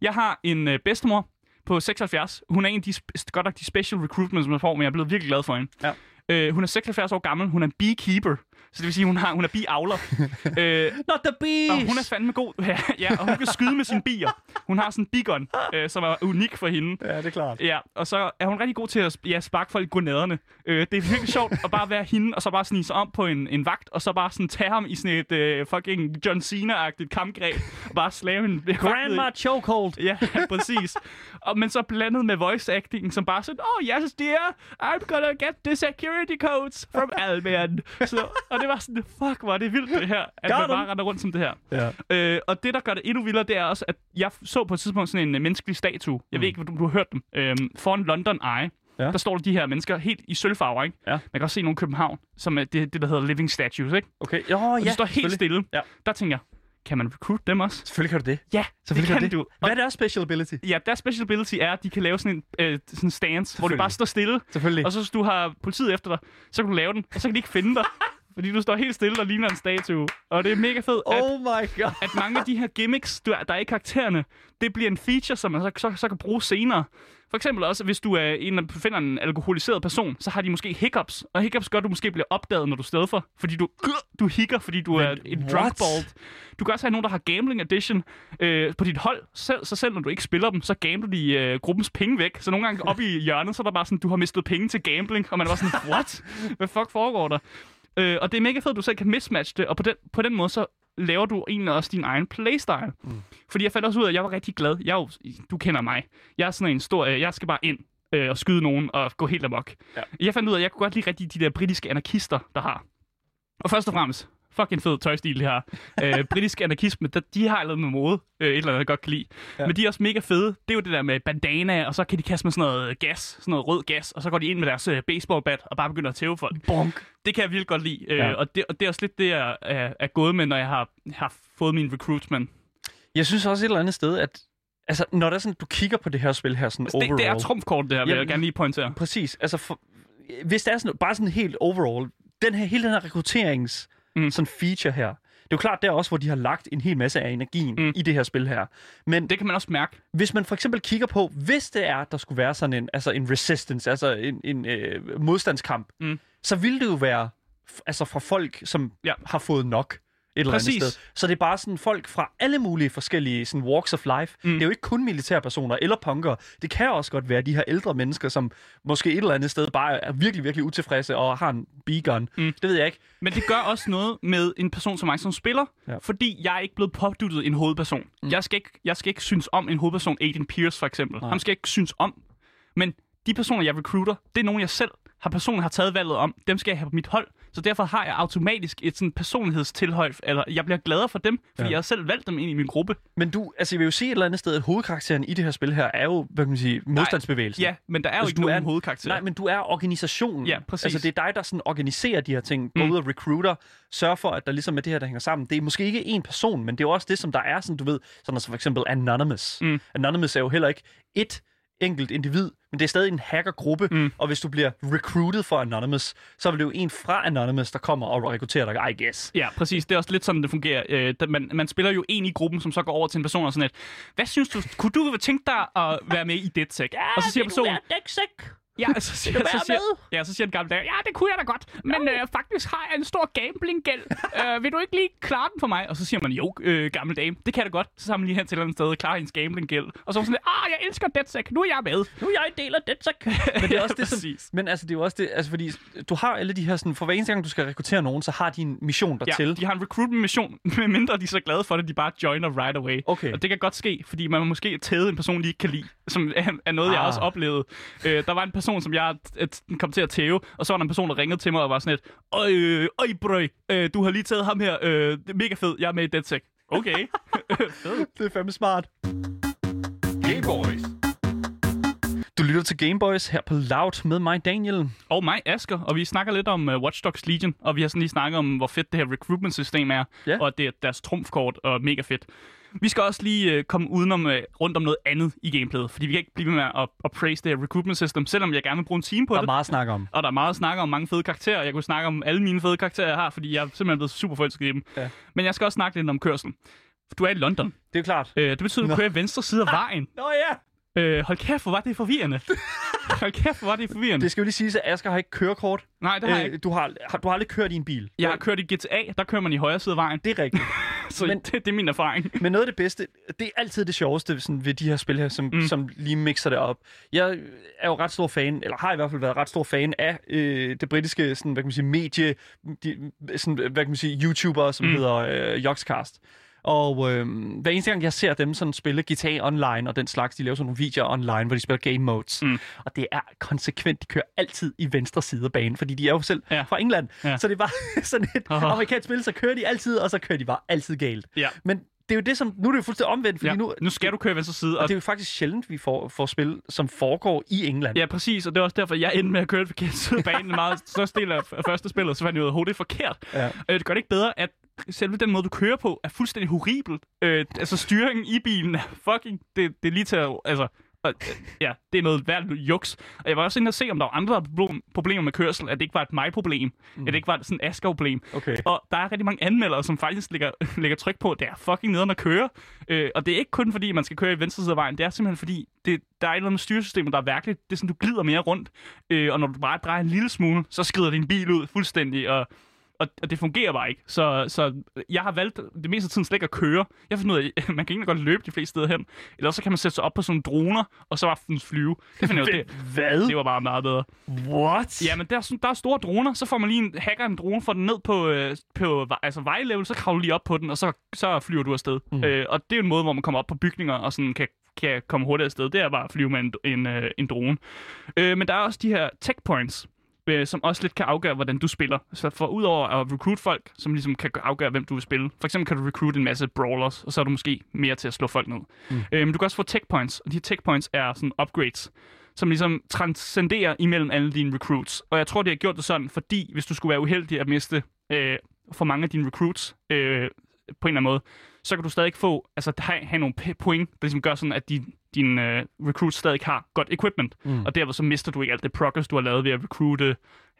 S3: Jeg har en øh, bedstemor på 76. Hun er en af de, godt nok de special recruitments, man får, men jeg er blevet virkelig glad for hende.
S2: Ja.
S3: Øh, hun er 76 år gammel. Hun er en beekeeper. Så det vil sige, hun, har, hun er biavler. <laughs> øh,
S2: Not the beast!
S3: og hun er fandme god. <laughs> Ja, ja, og hun kan skyde med sine bier. Hun har sådan en bigon, øh, som er unik for hende.
S2: Ja, det er klart.
S3: Ja, og så er hun rigtig god til at ja, sparke folk i godnaderne. Øh, det er virkelig sjovt at bare være hende, og så bare snige sig om på en, en vagt, og så bare sådan tage ham i sådan et øh, fucking John Cena-agtigt kampgreb, og bare slave en
S2: Grandma chokehold.
S3: Ja, præcis. Og, men så blandet med voice acting, som bare sådan, oh yes dear, I'm gonna get the security codes from Albion. Så, og det var sådan, fuck, hvor er det vildt det her, at
S2: Got
S3: man bare render rundt som det her.
S2: Ja.
S3: Øh, og det, der gør det endnu vildere, det er også, at jeg så på et tidspunkt sådan en øh, menneskelig statue. Jeg ved ikke, om du, du har hørt dem. Øhm, foran London Eye.
S2: Ja.
S3: Der står de her mennesker helt i sølvfarver, ikke?
S2: Ja.
S3: Man kan også se nogle i København, som er det, det der hedder living statues, ikke?
S2: Okay. Jo,
S3: Og
S2: ja,
S3: de står helt stille.
S2: Ja.
S3: Der tænker jeg, kan man recruit dem også?
S2: Selvfølgelig kan du det.
S3: Ja,
S2: Selvfølgelig
S3: det
S2: kan
S3: kan
S2: du
S3: du.
S2: det. Hvad er deres special ability?
S3: Ja, deres special ability er, at de kan lave sådan en øh, sådan stance, hvor de bare står stille.
S2: Selvfølgelig.
S3: Og så hvis du har politiet efter dig, så kan du lave den, og så kan de ikke finde dig. <laughs> fordi du står helt stille og ligner en statue. Og det er mega fedt, at,
S2: Oh my god.
S3: at mange af de her gimmicks, du, der er i karaktererne, det bliver en feature, som man så, så, så kan bruge senere. For eksempel også, hvis du er en, der finder en alkoholiseret person, så har de måske hiccups. Og hiccups gør, at du måske bliver opdaget, når du er for. Fordi du, du hikker, fordi du er en
S2: what?
S3: drunkball. Du kan også have nogen, der har gambling edition øh, på dit hold. Selv, så selv når du ikke spiller dem, så gambler de øh, gruppens penge væk. Så nogle gange oppe i hjørnet, så er der bare sådan, du har mistet penge til gambling. Og man er bare sådan, what? Hvad fuck foregår der? Øh, og det er mega fedt, at du selv kan mismatche det. Og på den, på den måde, så laver du egentlig også din egen playstyle. Mm. Fordi jeg fandt også ud af, at jeg var rigtig glad. Jeg jo, du kender mig. Jeg er sådan en stor... Øh, jeg skal bare ind øh, og skyde nogen og gå helt amok.
S2: Ja.
S3: Jeg fandt ud af, at jeg kunne godt lide rigtig de der britiske anarkister, der har. Og først og fremmest, fucking fed tøjstil, det her. øh, <laughs> britisk anarkisme, der, de har noget med mode, øh, et eller andet, jeg godt kan lide. Ja. Men de er også mega fede. Det er jo det der med bandana, og så kan de kaste med sådan noget gas, sådan noget rød gas, og så går de ind med deres øh, baseballbat og bare begynder at tæve folk.
S2: Bonk.
S3: Det kan jeg virkelig godt lide. Øh,
S2: Ja.
S3: og, det, og det er også lidt det, jeg er, er gået med, når jeg har, har fået min recruitment.
S2: Jeg synes også et eller andet sted, at altså, når der er sådan, du kigger på det her spil her sådan
S3: Altså, det,
S2: overall.
S3: det er trumfkort, det her, vil
S2: Ja,
S3: jeg gerne lige pointere.
S2: Præcis. Altså, for, hvis det er sådan, bare sådan helt overall, den her, hele den her rekrutterings
S3: Mm.
S2: sådan feature her, det er jo klart, der også, hvor de har lagt en hel masse af energien
S3: Mm.
S2: i det her spil her. Men
S3: Det kan man også mærke.
S2: hvis man for eksempel kigger på, hvis det er, der skulle være sådan en, altså en resistance, altså en, en øh, modstandskamp,
S3: Mm.
S2: så ville det jo være altså fra folk, som
S3: Ja.
S2: har fået nok eller
S3: Præcis.
S2: andet sted. Så det er bare sådan folk fra alle mulige forskellige sådan walks of life.
S3: Mm.
S2: Det er jo ikke kun militærpersoner eller punker. Det kan også godt være de her ældre mennesker, som måske et eller andet sted bare er virkelig, virkelig utilfredse og har en begun.
S3: Mm.
S2: Det ved jeg ikke.
S3: Men det gør også noget med en person som mig som spiller, ja. Fordi jeg er ikke blevet påduttet en hovedperson. Mm. Jeg, skal ikke, jeg skal ikke synes om en hovedperson, Aiden Pierce for eksempel. Nej. Ham skal jeg ikke synes om. Men de personer, jeg recruiter, det er nogen, jeg selv har personligt har taget valget om. Dem skal jeg have på mit hold. Så derfor har jeg automatisk et sådan personlighedstilhøj, eller jeg bliver gladere for dem, fordi ja. Jeg har selv valgt dem ind i min gruppe.
S2: Men du, altså jeg vil jo sige et eller andet sted, at hovedkarakteren i det her spil her er jo, hvad kan man sige, modstandsbevægelsen.
S3: Ja, men der er jo
S2: Altså,
S3: ikke
S2: du
S3: nogen
S2: er-
S3: hovedkarakter.
S2: Nej, men du er organisationen.
S3: Ja, præcis.
S2: Altså, det er dig, der sådan organiserer de her ting.
S3: Mm.
S2: ud og recruiter, sørger for, at der ligesom er det her, der hænger sammen. Det er måske ikke en person, men det er jo også det, som der er, sådan du ved, sådan som for eksempel Anonymous.
S3: Mm.
S2: Anonymous er jo heller ikke et enkelt individ, men det er stadig en hackergruppe,
S3: Mm.
S2: og hvis du bliver recruited for Anonymous, så vil det jo en fra Anonymous, der kommer og rekrutterer dig, I guess.
S3: Ja, præcis. Det er også lidt sådan, det fungerer. Øh, man, man spiller jo en i gruppen, som så går over til en person og sådan et, hvad synes du, kunne du tænke dig at være med i DedSec? og så siger personen, Ja, så siger, så siger, ja, så siger den gamle dame, ja, det kunne jeg da godt, men øh, faktisk har jeg en stor gambling-gæld. <laughs> øh, vil du ikke lige klare den for mig? Og så siger man, jo, øh, gamle dame, det kan jeg da godt. Så man lige hen til et eller andet sted og klarer hendes gambling-gæld. Og så er sådan, ah, jeg elsker DedSec, nu er jeg med.
S2: Nu er jeg en del af tak. <laughs> Men det er også det, som, men altså, det er jo også det, altså, fordi du har alle de her sådan, for hver eneste gang, du skal rekruttere nogen, så har de en mission
S3: Ja,
S2: dertil.
S3: de har en recruitment-mission, <laughs> medmindre de er så glade for det, de bare joiner right away.
S2: Okay.
S3: Og det kan godt ske, fordi man måske tæde en person, de ikke kan lide, som er, <laughs> er noget, ah. jeg
S2: Ah.
S3: også oplevede. Øh, der var en person, som jeg kom til at tæve, og så var der en person, der ringede til mig og var sådan lidt, Øj, øj, brøj, øh, du har lige taget ham her, øh, det er mega fed, jeg er med i DedSec. Okay. <laughs>
S2: Det er fandme smart.
S1: Gameboys.
S2: Du lytter til Gameboys her på Loud med mig, Daniel.
S3: og mig, Asker, og vi snakker lidt om uh, Watch Dogs Legion, og vi har sådan lige snakket om, hvor fedt det her recruitment-system er,
S2: Ja.
S3: og at det er deres trumfkort, og mega fedt. Vi skal også lige uh, komme udenom uh, rundt om noget andet i gameplayet, fordi vi kan ikke blive ved med at, at praise det her recruitment system, selvom jeg gerne vil bruge en time på
S2: Der er
S3: det.
S2: meget at snakke om.
S3: Og der er meget at snakke om mange fede karakterer. Jeg kunne snakke om alle mine fede karakterer, jeg har, fordi jeg er simpelthen blevet super forelsket i dem.
S2: Ja.
S3: Men jeg skal også snakke lidt om kørsel. Du er i London.
S2: Det er klart.
S3: Øh, det betyder, at du kører i venstre side af vejen.
S2: Nå ja!
S3: Øh, hold kæft, hvor var det forvirrende. <laughs> hold kæft, hvor var det forvirrende.
S2: Det skal jo lige siges, at Asger har ikke kørekort.
S3: Nej, det har jeg ikke.
S2: Øh, du, har, har, du har aldrig kørt i en bil.
S3: Jeg har kørt i GTA, der kører man i højre side af vejen.
S2: Det er rigtigt. <laughs>
S3: Så
S2: Men-
S3: det, det er min erfaring.
S2: Men noget af det bedste, det er altid det sjoveste sådan, ved de her spil her, som,
S3: Mm.
S2: som lige mixer det op. Jeg er jo ret stor fan, eller har i hvert fald været ret stor fan af øh, det britiske sådan, hvad kan man sige, medie, de, sådan, hvad kan man sige, YouTubere, som
S3: mm.
S2: hedder øh, Joxcast. Og øh, hver eneste gang, jeg ser dem sådan spille GTA Online og den slags, de laver sådan nogle videoer online, hvor de spiller game modes.
S3: Mm.
S2: Og det er konsekvent, de kører altid i venstre side af banen, fordi de er jo selv
S3: Ja.
S2: fra England.
S3: Ja.
S2: Så det bare <laughs> sådan et amerikansk spil, så kører de altid, og så kører de bare altid galt.
S3: Ja.
S2: Men det er jo det, som... Nu er det jo fuldstændig omvendt, fordi
S3: ja.
S2: nu...
S3: nu skal du køre venstre side.
S2: Og det er jo faktisk sjældent, vi får, får spil, som foregår i England.
S3: Ja, præcis, og det er også derfor, jeg endte med at køre forkert side af banen en meget største del af af første spillet, så fandt jeg ud af, at det er forkert.
S2: Ja.
S3: Øh, det gør det ikke bedre, at selve den måde, du kører på, er fuldstændig horribel. Øh, altså, styringen i bilen er fucking... Det, det er lige til at... Altså, Og, øh, ja, det er noget værd juks. Og jeg var også inde og se, om der var andre problem- problemer med kørsel, at det ikke var et mig-problem, mm. at det ikke var sådan et Asger-problem.
S2: Okay.
S3: Og der er rigtig mange anmeldere, som faktisk lægger, lægger <laughs> tryk på, at det er fucking nederen at køre. Øh, og det er ikke kun fordi, man skal køre i venstre side af vejen, det er simpelthen fordi, det, der er et eller andet styresystem, der er værkeligt. Det er sådan, du glider mere rundt, øh, og når du bare drejer en lille smule, så skrider din bil ud fuldstændig, og og, og det fungerer bare ikke. Så, så jeg har valgt det meste af tiden slet ikke at køre. Jeg har fundet ud af, at <laughs> man kan egentlig godt løbe de fleste steder hen. Eller så kan man sætte sig op på sådan nogle droner, og så bare flyve. Det finder jeg det,
S2: Hvad?
S3: det var bare meget bedre.
S2: What?
S3: Ja, men der er, sådan, der er store droner, så får man lige en hacker en drone, får den ned på, øh, på altså vejlevel, så kravler lige op på den, og så, så flyver du afsted. Mm. Øh, og det er en måde, hvor man kommer op på bygninger og sådan kan, kan komme hurtigt afsted. Det er bare at flyve med en, en, øh, en drone. Øh, men der er også de her tech points, øh, som også lidt kan afgøre, hvordan du spiller. Så for udover at recruit folk, som ligesom kan afgøre, hvem du vil spille. For eksempel kan du recruit en masse brawlers, og så er du måske mere til at slå folk ned. Mm. Øh, men du kan også få tech points, og de her tech points er sådan upgrades som ligesom transcenderer imellem alle dine recruits. Og jeg tror, det har gjort det sådan, fordi hvis du skulle være uheldig at miste øh, for mange af dine recruits øh, på en eller anden måde, så kan du stadig få, altså have, have nogle point, der ligesom gør sådan, at din, din øh, recruits stadig har godt equipment, mm. og derved så mister du ikke alt det progress, du har lavet ved at recruite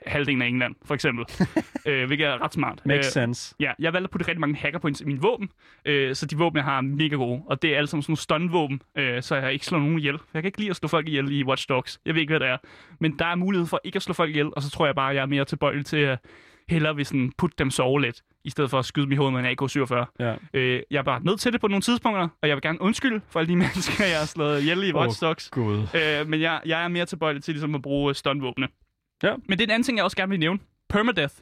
S3: halvdelen af England, for eksempel. <laughs> øh, hvilket er ret smart.
S2: Makes
S3: Øh,
S2: sense.
S3: Ja, jeg valgte at putte rigtig mange hacker points i mine våben, øh, så de våben, jeg har, er mega gode. Og det er alle sammen sådan nogle stun-våben, øh, så jeg ikke slår nogen ihjel. Jeg kan ikke lide at slå folk ihjel i Watch Dogs. Jeg ved ikke, hvad det er. Men der er mulighed for ikke at slå folk ihjel, og så tror jeg bare, at jeg er mere tilbøjelig til at hellere vil sådan putte dem sove lidt, i stedet for at skyde dem i hovedet med en AK-47.
S2: Ja.
S3: Øh, jeg er bare nødt til det på nogle tidspunkter, og jeg vil gerne undskylde for alle de <laughs> mennesker, jeg har slået ihjel i Watch Dogs.
S2: Gud.
S3: Øh, men jeg, jeg er mere tilbøjelig til ligesom at bruge stunvåbne.
S2: Ja.
S3: Men det er en anden ting, jeg også gerne vil nævne. Permadeath.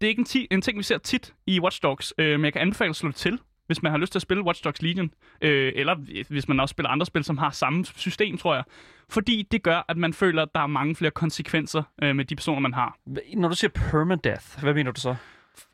S3: Det er ikke en, ti- en ting, vi ser tit i Watch Dogs, øh, men jeg kan anbefale at slå til, hvis man har lyst til at spille Watch Dogs Legion. Øh, eller hvis man også spiller andre spil, som har samme system, tror jeg. Fordi det gør, at man føler, at der er mange flere konsekvenser øh, med de personer, man har.
S2: Når du siger permadeath, hvad mener du så?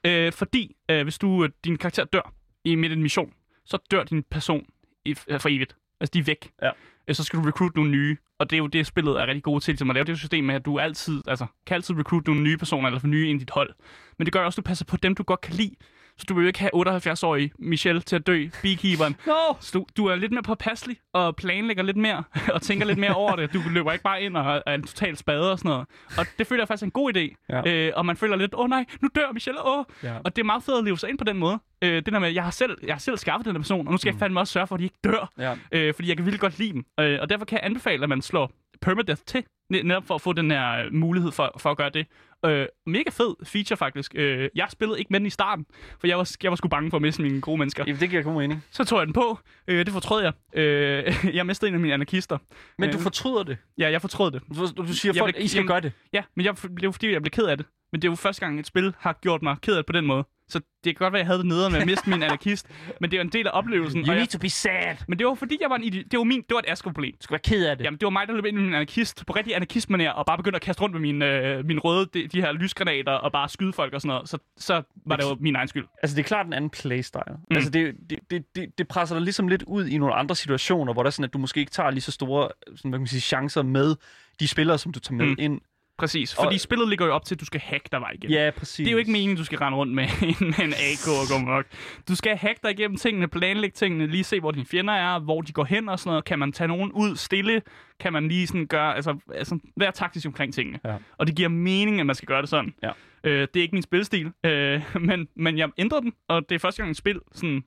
S3: Øh, fordi øh, hvis du øh, din karakter dør i midt af en mission, så dør din person i, øh, for evigt. Altså, de er væk.
S2: Ja.
S3: Øh, så skal du recruit nogle nye. Og det er jo det, spillet er rigtig gode til, ligesom at lave det system med, at du altid, altså, kan altid recruit nogle nye personer, eller få nye ind i dit hold. Men det gør også, at du passer på dem, du godt kan lide. Så du vil jo ikke have 78-årige Michelle til at dø, beekeeperen. <laughs>
S2: No!
S3: Så du, du er lidt mere påpasselig og planlægger lidt mere <laughs> og tænker lidt mere over det. Du løber ikke bare ind og er en total spade og sådan noget. Og det føler jeg faktisk er en god idé.
S2: Ja.
S3: Øh, og man føler lidt, åh oh, nej, nu dør Michelle, åh.
S2: Ja.
S3: Og det er meget fedt at leve sig ind på den måde. Øh, det der med, jeg har selv, jeg har selv skaffet den her person, og nu skal mm. jeg fandme også sørge for, at de ikke dør.
S2: Ja.
S3: Øh, fordi jeg kan virkelig godt lide dem. Øh, og derfor kan jeg anbefale, at man slår permadeath til, net- netop for at få den her øh, mulighed for, for at gøre det. Øh, mega fed feature faktisk. Øh, jeg spillede ikke med den i starten, for jeg var, jeg var sgu bange for at miste mine gode mennesker.
S2: Jamen, det giver god mening.
S3: Så tog jeg den på. Øh, det fortrød jeg. Øh, <laughs> jeg mistede en af mine anarkister.
S2: Men
S3: Øh,
S2: du fortryder det.
S3: Ja, jeg fortrød det.
S2: Du, du siger
S3: Jeg
S2: folk,
S3: vil-
S2: I skal
S3: jamen-
S2: gøre det.
S3: Ja, men jeg, det jo fordi, jeg blev ked af det. Men det er jo første gang, et spil har gjort mig ked af det på den måde. Så det kan godt være, at jeg havde det nederen med at miste min anarkist. Men det er jo en del af oplevelsen.
S2: You
S3: og
S2: need
S3: jeg,
S2: to be sad.
S3: men det var fordi, jeg var en idi- Det var min, det var et Asger-problem.
S2: Du skal være ked af det.
S3: Jamen, det var mig, der løb ind i min anarkist på rigtig anarkistmanér, og bare begyndte at kaste rundt med mine, øh, mine røde, de, de her lysgranater, og bare skyde folk og sådan noget. Så, så var det jo min egen skyld.
S2: Altså, det er klart en anden playstyle. Mm. Altså, det, det, det, det, det presser dig ligesom lidt ud i nogle andre situationer, hvor der er sådan, at du måske ikke tager lige så store sådan, hvad kan man sige, chancer med de spillere, som du tager med
S3: mm.
S2: ind.
S3: Præcis, fordi
S2: Og-
S3: spillet ligger jo op til, at du skal hacke dig vej igennem.
S2: Ja, præcis.
S3: Det er jo ikke meningen, du skal rende rundt med <laughs> en, med en AK og gå mok. Du skal hacke dig igennem tingene, planlægge tingene, lige se, hvor dine fjender er, hvor de går hen og sådan noget. Kan man tage nogen ud stille? Kan man lige sådan gøre, altså, altså være taktisk omkring tingene?
S2: Ja.
S3: Og det giver mening, at man skal gøre det sådan.
S2: Ja.
S3: Øh, det er ikke min spilstil, øh, men, men jeg ændrede den, og det er første gang, et spil, sådan,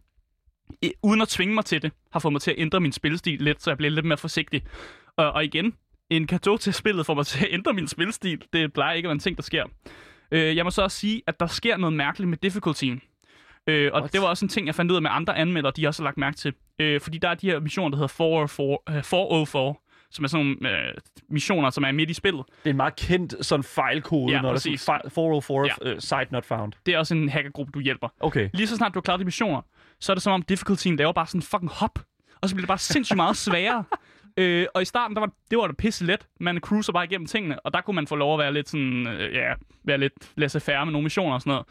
S3: uden at tvinge mig til det, har fået mig til at ændre min spilstil lidt, så jeg bliver lidt mere forsigtig. Og, og igen, en gave til spillet får mig til at ændre min spilstil. Det plejer ikke at være en ting, der sker. Øh, jeg må så også sige, at der sker noget mærkeligt med difficultyen. Øh, og
S2: What?
S3: det var også en ting, jeg fandt ud af med andre anmeldere, de også har lagt mærke til. Øh, fordi der er de her missioner, der hedder 404, øh, 404 som er sådan nogle øh, missioner, som er midt i spillet.
S2: Det er en meget kendt sådan fejlkode,
S3: Ja,
S2: når
S3: præcis.
S2: der er sådan, 404
S3: Ja.
S2: uh, site not found.
S3: Det er også en hackergruppe, du hjælper.
S2: Okay.
S3: Lige så snart du har klaret de missioner, så er det som om difficultyen laver bare sådan en fucking hop. Og så bliver det bare sindssygt meget sværere. <laughs> øh, og i starten, der var, det var da pisse let. Man cruiser bare igennem tingene, og der kunne man få lov at være lidt sådan, øh, ja, være lidt laissez-faire med nogle missioner og sådan noget.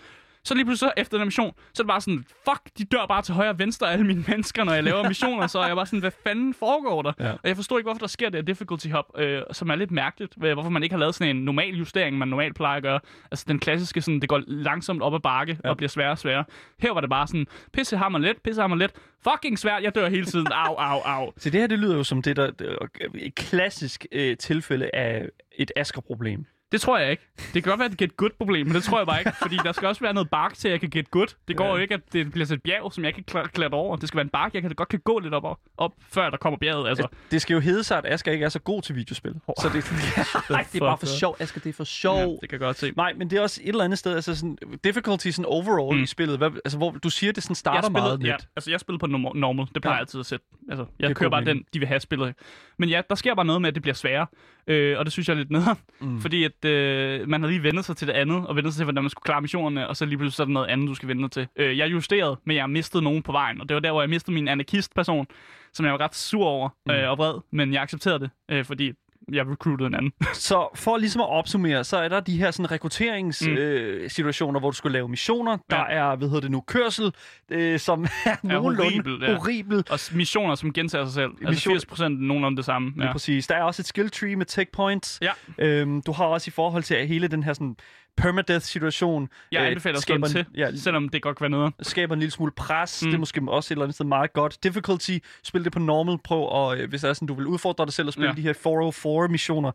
S3: Så lige pludselig så efter den mission, så er det bare sådan, fuck, de dør bare til højre og venstre, alle mine mennesker, når jeg laver missioner. så er jeg bare sådan, hvad fanden foregår der?
S2: Ja.
S3: Og jeg forstår ikke, hvorfor der sker det her difficulty hop, øh, som er lidt mærkeligt. øh, Hvorfor man ikke har lavet sådan en normal justering, man normalt plejer at gøre. Altså den klassiske, sådan, det går langsomt op ad bakke ja. og bliver sværere og sværere. Her var det bare sådan, pisse hammer let, pisse hammer let. Fucking svært, jeg dør hele tiden. Au, au, au. <laughs>
S2: Så det her, det lyder jo som det, der er et klassisk øh, tilfælde af et Asger-problem.
S3: Det tror jeg ikke. Det kan godt være, at det er et get good-problem, men det tror jeg bare ikke. Fordi der skal også være noget bark til, at jeg kan get good. Det går
S2: Ja.
S3: jo ikke, at det bliver et bjerg, som jeg kan kla- klatre over. Det skal være en bark, jeg kan, godt kan gå lidt op, op før der kommer bjerget. Altså.
S2: Det skal jo hedde sig, at Asger ikke er så god til videospil. Så det, <laughs> Nej, det er bare for sjov. Asger, det er for sjov.
S3: Ja, det kan jeg godt se.
S2: Nej, men det er også et eller andet sted, altså sådan, difficulty sådan overall mm. i spillet. Hvad, altså, hvor du siger, det sådan starter meget
S3: ja,
S2: lidt.
S3: altså jeg spillede på norm- normal. Det plejer
S2: Ja.
S3: jeg altid at sætte. Altså,
S2: Det
S3: jeg
S2: er
S3: kører bare
S2: mening.
S3: den, de vil have spillet. Men ja, der sker bare noget med, at det bliver sværere. Øh, og det synes jeg er lidt nederen. Mm. Fordi at øh, man har lige vendt sig til det andet, og vendt sig til, hvordan man skulle klare missionerne, og så lige pludselig så er der noget andet, du skal vende dig til. Øh, jeg justerede, men jeg mistede nogen på vejen, og det var der, hvor jeg mistede min anarkist-person, som jeg var ret sur over
S2: Mm.
S3: øh, og vred, men jeg accepterede det, øh, fordi jeg recruitede en anden. <laughs>
S2: Så for ligesom at opsummere, så er der de her sådan rekrutteringssituationer,
S3: Mm.
S2: øh, situationer, hvor du skal lave missioner. Der
S3: Ja.
S2: er, hvad hedder det nu, kørsel, øh, som <laughs> er nogenlunde
S3: horribel, ja.
S2: horribel.
S3: Og missioner, som gentager sig selv. Altså
S2: Mission-
S3: 80 procent nogenlunde det samme.
S2: Ja. Præcis. Der er også et skill tree med tech points.
S3: Ja.
S2: Øhm, du har også i forhold til hele den her sådan permadeath-situation.
S3: Jeg
S2: øh,
S3: anbefaler at
S2: skaber,
S3: til, ja. selvom det godt kan være noget.
S2: skaber en lille smule pres. Mm. Det er måske også et eller andet sted meget godt. Difficulty, spil det på normal. Prøv, og øh, hvis det er sådan, du vil udfordre dig selv at spille ja. De her 404-missioner.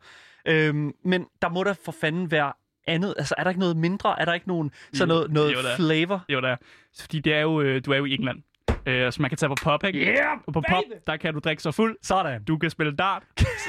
S2: Øhm, men der må der for fanden være andet. Altså, er der ikke noget mindre? Er der ikke nogen sådan noget, noget
S3: Jo, der er.
S2: flavor?
S3: Jo, der er. Fordi det er jo, øh, du er jo i England. Øh, så man kan tage på pop, ikke?
S2: Yeah,
S3: Og på pop, der kan du drikke sig fuld.
S2: Sådan.
S3: Du kan spille dart.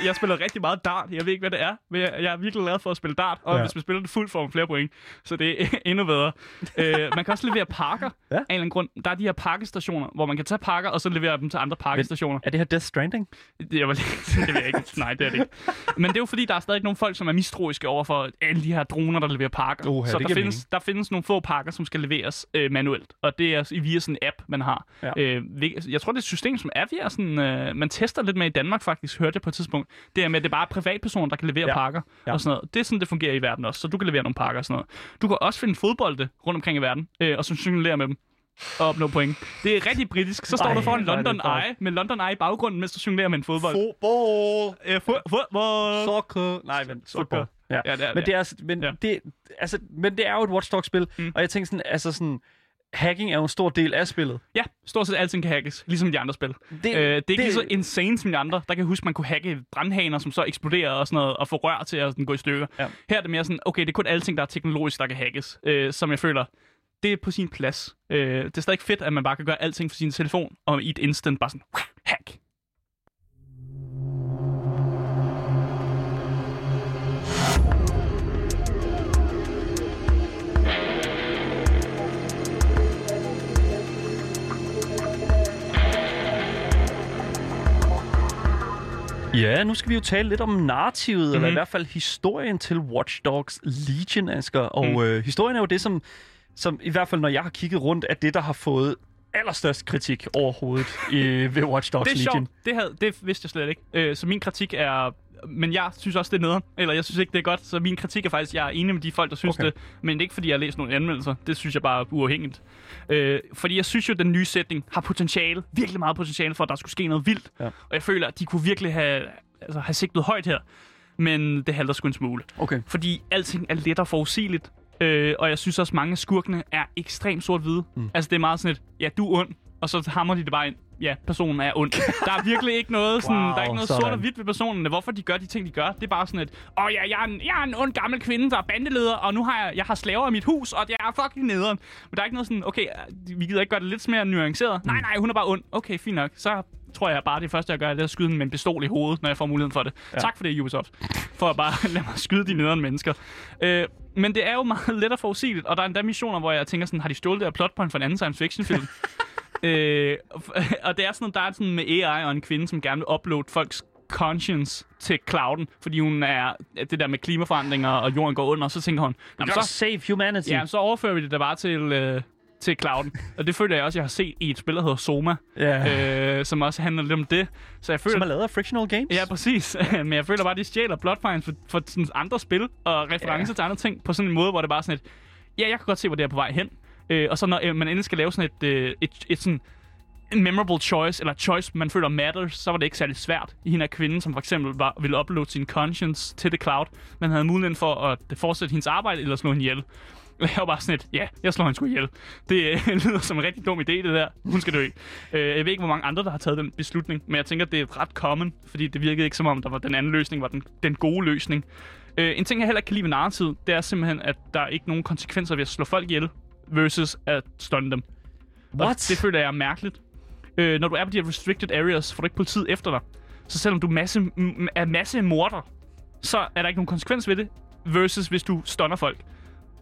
S3: Jeg spiller rigtig meget dart. Jeg ved ikke, hvad det er, men jeg, jeg er virkelig glad for at spille dart. Og
S2: Ja.
S3: hvis man spiller det fuldt, får man flere point. Så det er <laughs> endnu bedre. øh, man kan også levere pakker <laughs>
S2: Ja.
S3: af en eller anden grund. Der er de her pakkestationer, hvor man kan tage pakker, og så levere dem til andre pakkestationer.
S2: Er det her Death Stranding?
S3: Det, jeg var <laughs> det ved jeg ikke. Nej, det er det ikke. Men det er jo fordi, der er stadig nogle folk, som er mistroiske over for alle de her droner, der leverer pakker.
S2: Uha,
S3: så der findes, der findes nogle få pakker, som skal leveres øh, manuelt. Og det er i- via sådan en app, man har.
S2: Ja.
S3: Øh, jeg tror, det er et system, som er via sådan... Øh, man tester lidt med i Danmark faktisk, hørte jeg på et tidspunkt. Det er med, at det er bare privatpersoner, der kan levere
S2: Ja.
S3: pakker
S2: Ja.
S3: og sådan noget. Det er sådan, det fungerer i verden også. Så du kan levere nogle pakker og sådan noget. Du kan også finde fodbolde rundt omkring i verden, øh, og så jonglere med dem og opnå point. Det er rigtig britisk. Så står
S2: Ej,
S3: du foran London. Eye med London Eye i baggrunden, mens du jonglerer med en fodbold.
S2: Fodbold.
S3: Øh, fo- fodbold.
S2: Soccer. Nej, men fodbold. Ja.
S3: Ja, det er
S2: Men
S3: det.
S2: er, men,
S3: Ja.
S2: det, altså, men det er jo et Watch Dogs-spil. Mm. og jeg tænker sådan, altså sådan, hacking er jo en stor del af spillet.
S3: Ja, stort set alting kan hackes, ligesom de andre spil.
S2: Det,
S3: øh, det er ikke det... lige så insane som de andre. Der kan jeg huske, man kunne hacke brandhaner, som så eksploderer og sådan noget, og få rør til at sådan, gå i stykker.
S2: Ja.
S3: Her er det mere sådan, okay, det er kun alting, der er teknologisk, der kan hackes, øh, som jeg føler, det er på sin plads. Øh, det er stadig fedt, at man bare kan gøre alting for sin telefon, og i et instant bare sådan, hack.
S2: Ja, nu skal vi jo tale lidt om narrativet, mm-hmm. eller i
S3: Mhm.
S2: hvert fald historien til Watch Dogs Legion, Asger. Og
S3: Mm.
S2: øh, historien er jo det, som, som i hvert fald, når jeg har kigget rundt, er det, der har fået allerstørst kritik overhovedet i, ved Watch Dogs <laughs>
S3: Det er
S2: Legion.
S3: sjovt. Det, havde, det vidste jeg slet ikke. Øh, så min kritik er... Men jeg synes også, det er nederen. Eller jeg synes ikke, det er godt. Så min kritik er faktisk, jeg er enig med de folk, der synes
S2: Okay.
S3: det. Men ikke fordi, jeg har læst nogle anmeldelser. Det synes jeg bare er uafhængigt. Øh, fordi jeg synes jo, at den nye sætning har potentiale. Virkelig meget potentiale for, at der skulle ske noget vildt.
S2: Ja.
S3: Og jeg føler, at de kunne virkelig have, altså, have sigtet højt her. Men det halter sgu en smule.
S2: Okay.
S3: Fordi alting er let og forudsigeligt. Øh, og jeg synes også, mange af skurkene er ekstremt sort-hvide. Mm. Altså, det er meget sådan et, ja, du er ond, og så hammer de det bare ind. Ja, personen er ond. Der er virkelig ikke noget, sådan,
S2: Wow,
S3: der er ikke noget
S2: sådan.
S3: sort og hvidt ved personen. Hvorfor de gør de ting, de gør. Det er bare sådan et, åh ja, jeg er, en, jeg er en ond gammel kvinde, der er bandeleder, og nu har jeg, jeg har slaver i mit hus, og det er fucking nederen. Men der er ikke noget sådan, okay, vi gider ikke gøre det lidt mere nuanceret. Nej, nej, hun er bare ond. Okay, fint nok. Så tror jeg bare, det første, jeg gør, det er at skyde den med en pistol i hovedet, når jeg får muligheden for det. Ja. Tak for det, Ubisoft. For at bare <laughs> lade mig skyde de nederen mennesker. Øh, men det er jo meget let og forudsigeligt, og der er endda missioner, hvor jeg tænker sådan, har de stjålet det her plotpoint fra en anden science fiction film? <laughs> <laughs> øh, og det er sådan, der er sådan med AI og en kvinde, som gerne vil uploade folks conscience til clouden, fordi hun er det der med klimaforandringer, og jorden går under, og så tænker hun, "Nå, men
S2: Så save humanity.
S3: ja, så overfører vi det da bare til, øh, til clouden. Og det føler jeg også, jeg har set i et spil, der hedder Soma,
S2: ja.
S3: øh, som også handler lidt om det. Så jeg føler,
S2: Som er lavet af Frictional Games.
S3: Ja, præcis. <laughs> Men jeg føler bare, at de stjæler plotpoints for, for sådan andre spil og referencer
S2: Ja.
S3: til andre ting på sådan en måde, hvor det bare er sådan et, ja, jeg kan godt se, hvor det er på vej hen. Øh, og så når øh, man endelig skal lave sådan et, øh, et, et sådan en memorable choice, eller choice, man føler matters, så var det ikke særlig svært. I hende af kvinden, som for eksempel var, ville uploade sin conscience til The Cloud, men havde muligheden for at øh, fortsætte hendes arbejde, eller slå hende ihjel. <laughs> Og jeg var bare sådan et, ja, jeg slår hende sgu ihjel. Det øh, <laughs> lyder som en rigtig dum idé, det der. Hun skal dø. Øh, jeg ved ikke, hvor mange andre, der har taget den beslutning, men jeg tænker, det er ret common, fordi det virkede ikke som om, der var den anden løsning, var den, den gode løsning. Øh, en ting, jeg heller ikke kan lide ved narrativet, det er simpelthen, at der er ikke nogen konsekvenser ved at slå folk ihjel, versus at stunne dem. Og
S2: What?
S3: det føler jeg er mærkeligt. Øh, når du er på de her restricted areas, får du ikke politiet efter dig. Så selvom du masse, m- er masse morder, så er der ikke nogen konsekvens ved det, versus hvis du stunner folk.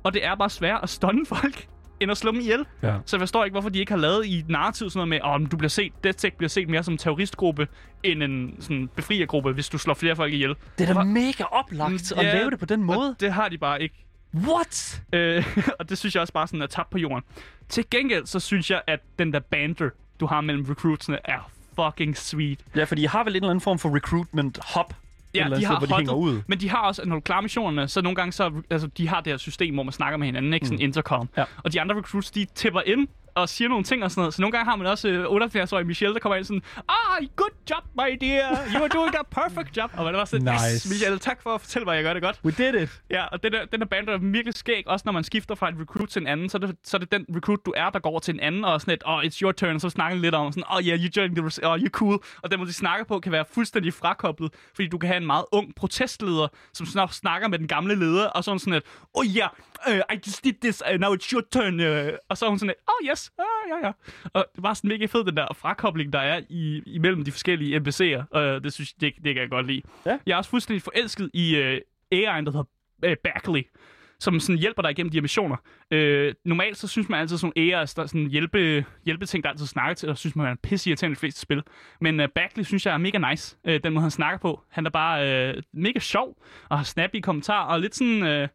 S3: Og det er bare sværere at stunne folk, <laughs> end at slå dem ihjel.
S2: Ja.
S3: Så jeg forstår ikke, hvorfor de ikke har lavet i narrativ sådan noget med, om du bliver set, DedSec bliver set mere som en terroristgruppe, end en sådan befriergruppe, hvis du slår flere folk ihjel.
S2: Det er da mega oplagt at
S3: Ja,
S2: lave det på den måde.
S3: Og det har de bare ikke.
S2: What?
S3: Øh, <laughs> og det synes jeg også bare sådan er tabt på jorden. Til gengæld, så synes jeg, at den der banter, du har mellem recruitsene, er fucking sweet.
S2: Ja, fordi I har vel en eller anden form for recruitment hop,
S3: Ja,
S2: eller
S3: de
S2: sted,
S3: har
S2: hvor de hænger ud.
S3: men de har også, når du klarer missionerne, så nogle gange så, altså, de har det her system, hvor man snakker med hinanden, ikke? Sådan intercom.
S2: Ja.
S3: Og de andre recruits, de tipper ind og siger nogle ting og sådan noget. Så nogle gange har man også øh, 78-årige Michelle, der kommer ind sådan, ah, good job, my dear. You are doing a perfect job. Og man bare sådan, yes,
S2: Nice.
S3: Michelle, tak for at fortælle mig, at jeg gør det godt.
S2: We did it.
S3: Ja, og den der, den der band er virkelig skæg, også når man skifter fra en recruit til en anden, så er det, så er det den recruit, du er, der går over til en anden, og sådan et, oh, it's your turn, og så snakker lidt om sådan, oh yeah, you joined the, oh, you're cool, og den måde, de snakker på, kan være fuldstændig frakoblet, fordi du kan have en meget ung protestleder, som snakker med den gamle leder, og sådan sådan et, oh yeah, uh, I just did this, uh, now it's your turn, uh, og så er hun sådan oh yes, uh, ja, ja. Og det var sådan mega fed, den der frakobling, der er i, imellem de forskellige NPC'er, og det synes det, det kan jeg godt lide.
S2: Ja.
S3: Jeg er også fuldstændig forelsket i uh, AI'en, der hedder uh, Bagley, som sådan hjælper dig igennem de her missioner. Øh, normalt så synes man altid sådan AI's, der er sådan hjælpe, hjælpeting, der altid snakker til, og synes man er en pisse irriterende i de fleste spil. Men uh, Bagley synes jeg er mega nice, øh, den måde han snakker på. Han er bare øh, mega sjov, og har snappy kommentarer, og lidt sådan... Øh, øh,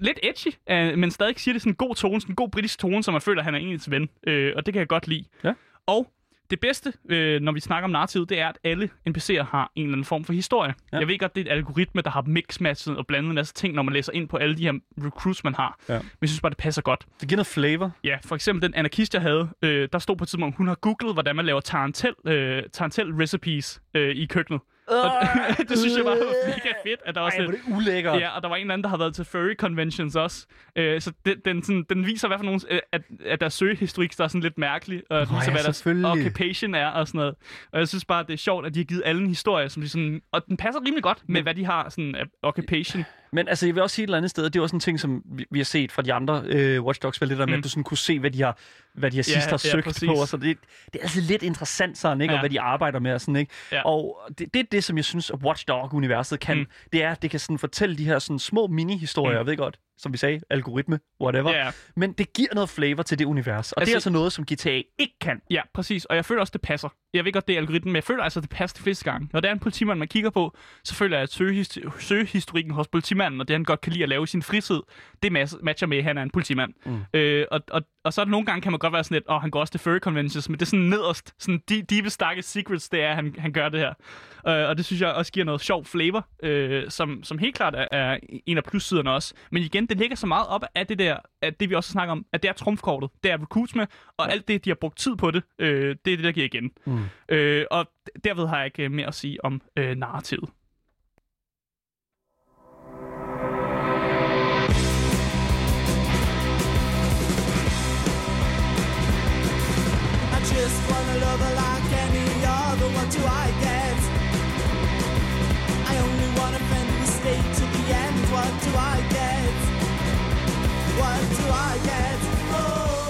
S3: lidt edgy, øh, men stadig siger det sådan en god tone, sådan en god britisk tone, som man føler, han er ens ven. Øh, og det kan jeg godt lide.
S2: Ja.
S3: Og det bedste, øh, når vi snakker om narrativet, det er, at alle NPC'er har en eller anden form for historie.
S2: Ja.
S3: Jeg ved godt, det er et algoritme, der har mixmatchet og blandet en masse ting, når man læser ind på alle de her recruits, man har.
S2: Ja.
S3: Men jeg synes bare, det passer godt.
S2: Det giver noget flavor.
S3: Ja, for eksempel den anarkist, jeg havde, øh, der stod på et tidspunkt, hun har googlet, hvordan man laver tarantel, øh, tarantel recipes øh, i køkkenet. <laughs> Det synes jeg var mega fedt, at der også
S2: Ej, hvor det ulækkert.
S3: Ja, og der var en eller anden, der har været til furry conventions også. Øh, så den, den, sådan, den viser, hvad for nogle, øh, at, at deres søgehistorik, der er sådan lidt mærkelig, og
S2: Nå
S3: viser,
S2: ja,
S3: hvad
S2: selvfølgelig.
S3: occupation er og sådan noget. Og jeg synes bare, det er sjovt, at de har givet alle en historie, som de sådan, og den passer rimelig godt med, hvad de har sådan af occupation.
S2: Men altså, jeg vil også sige et eller andet sted, det er også en ting, som vi, vi har set fra de andre øh, Watch Dogs, vel det der med,
S3: Mm.
S2: at du sådan kunne se, hvad de har, hvad de har
S3: Ja,
S2: sidst har
S3: ja,
S2: søgt
S3: præcis.
S2: på. Og så det, det er altså lidt interessant sådan, ikke? Og
S3: Ja.
S2: hvad de arbejder med og sådan, ikke?
S3: Ja.
S2: Og det, det er det, som jeg synes, at Watch Dog-universet kan.
S3: Mm.
S2: Det er, at det kan sådan fortælle de her sådan små mini-historier,
S3: Mm.
S2: jeg ved godt, som vi sagde, algoritme, whatever.
S3: Ja.
S2: Men det giver noget flavor til det univers. Og altså, det
S3: Altså-
S2: er altså noget, som GTA ikke kan.
S3: Ja, præcis. Og jeg føler også, det passer. Jeg ved godt, det er algoritmen, men jeg føler altså, det passer de fleste gange. Når det er en politimand, man kigger på, så føler jeg, at søgehist- søgehistorikken hos politimanden, og det han godt kan lide at lave i sin fritid, det matcher med, at han er en politimand. Mm. Øh, og, og, og så er der nogle gange, kan man godt være sådan lidt, åh, oh, han går også til furry conventions, men det er sådan nederst, sådan de, deepest, darkest secrets, det er, at han, han gør det her. Øh, og det synes jeg også giver noget sjov flavor, øh, som, som helt klart er, er en af plussiderne også. Men igen, det ligger så meget op af det der, at det vi også snakker om, at det er trumfkortet, det er recruitsme, og ja. alt det, de har brugt tid på det, øh, det er det, der giver igen. Mm. Øh, og derved har jeg ikke øh, mere at sige om øh, narrativet.
S5: I just wanna love her like any other. What do I get?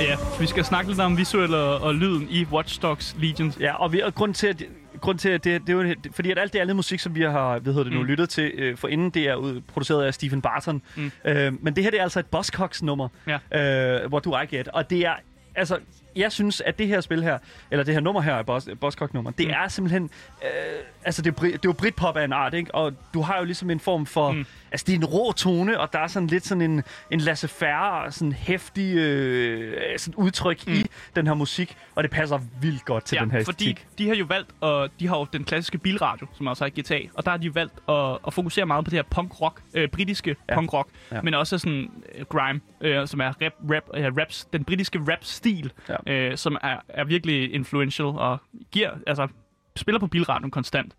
S3: Ja, vi skal snakke lidt om visuel og, og lyden i Watch Dogs Legion.
S2: Ja, og, vi, og grund til, at, grund til, at det, det er jo, fordi at alt det andet musik, som vi har hvad hedder det nu,
S3: Mm.
S2: lyttet til øh, for inden, det er ud, produceret af Stephen Barton.
S3: Mm.
S2: Øh, men det her det er altså et Buzzcocks-nummer,
S3: Ja.
S2: øh, hvor du er get. Og det er, altså, jeg synes, at det her spil her, eller det her nummer her, Boss, Boskok-nummer, det
S3: Mm.
S2: er simpelthen... Øh, altså, det er, det er jo Britpop af en art, ikke? Og du har jo ligesom en form for... Mm. Altså, det er en rå tone, og der er sådan lidt sådan en, en laissez-faire, sådan hæftig øh, sådan udtryk mm. i den her musik, og det passer vildt godt til den her
S3: fordi
S2: æstetik.
S3: de har jo valgt, og de har jo den klassiske bilradio, som også er i GTA, og der har de valgt at, at fokusere meget på det her punk-rock, øh, britiske
S2: Ja.
S3: ja. punk-rock,
S2: Ja.
S3: ja. men også sådan øh, grime, øh, som er rap, rap, øh, raps, den britiske rap-stil,
S2: Ja.
S3: øh, som er, er virkelig influential og giver, altså, spiller på bilradioen konstant.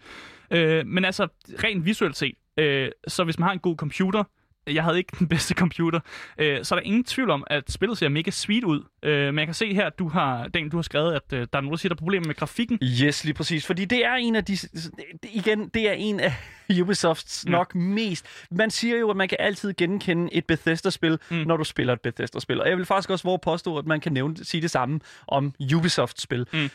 S3: Øh, men altså, rent visuelt set, øh, så hvis man har en god computer, jeg havde ikke <laughs> den bedste computer, øh, så er der ingen tvivl om, at spillet ser mega sweet ud. Øh, men jeg kan se her, at du har, Dan, du har skrevet, at øh, der er nogen, der siger, der er problemer med grafikken.
S2: Yes, lige præcis. Fordi det er en af de... Igen, det er en af <laughs> Ubisofts
S3: Ja.
S2: nok mest... Man siger jo, at man kan altid genkende et Bethesda-spil, mm. når du spiller et Bethesda-spil. Og jeg vil faktisk også våge påstå, at man kan nævne, sige det samme om Ubisoft-spil.
S3: Mm.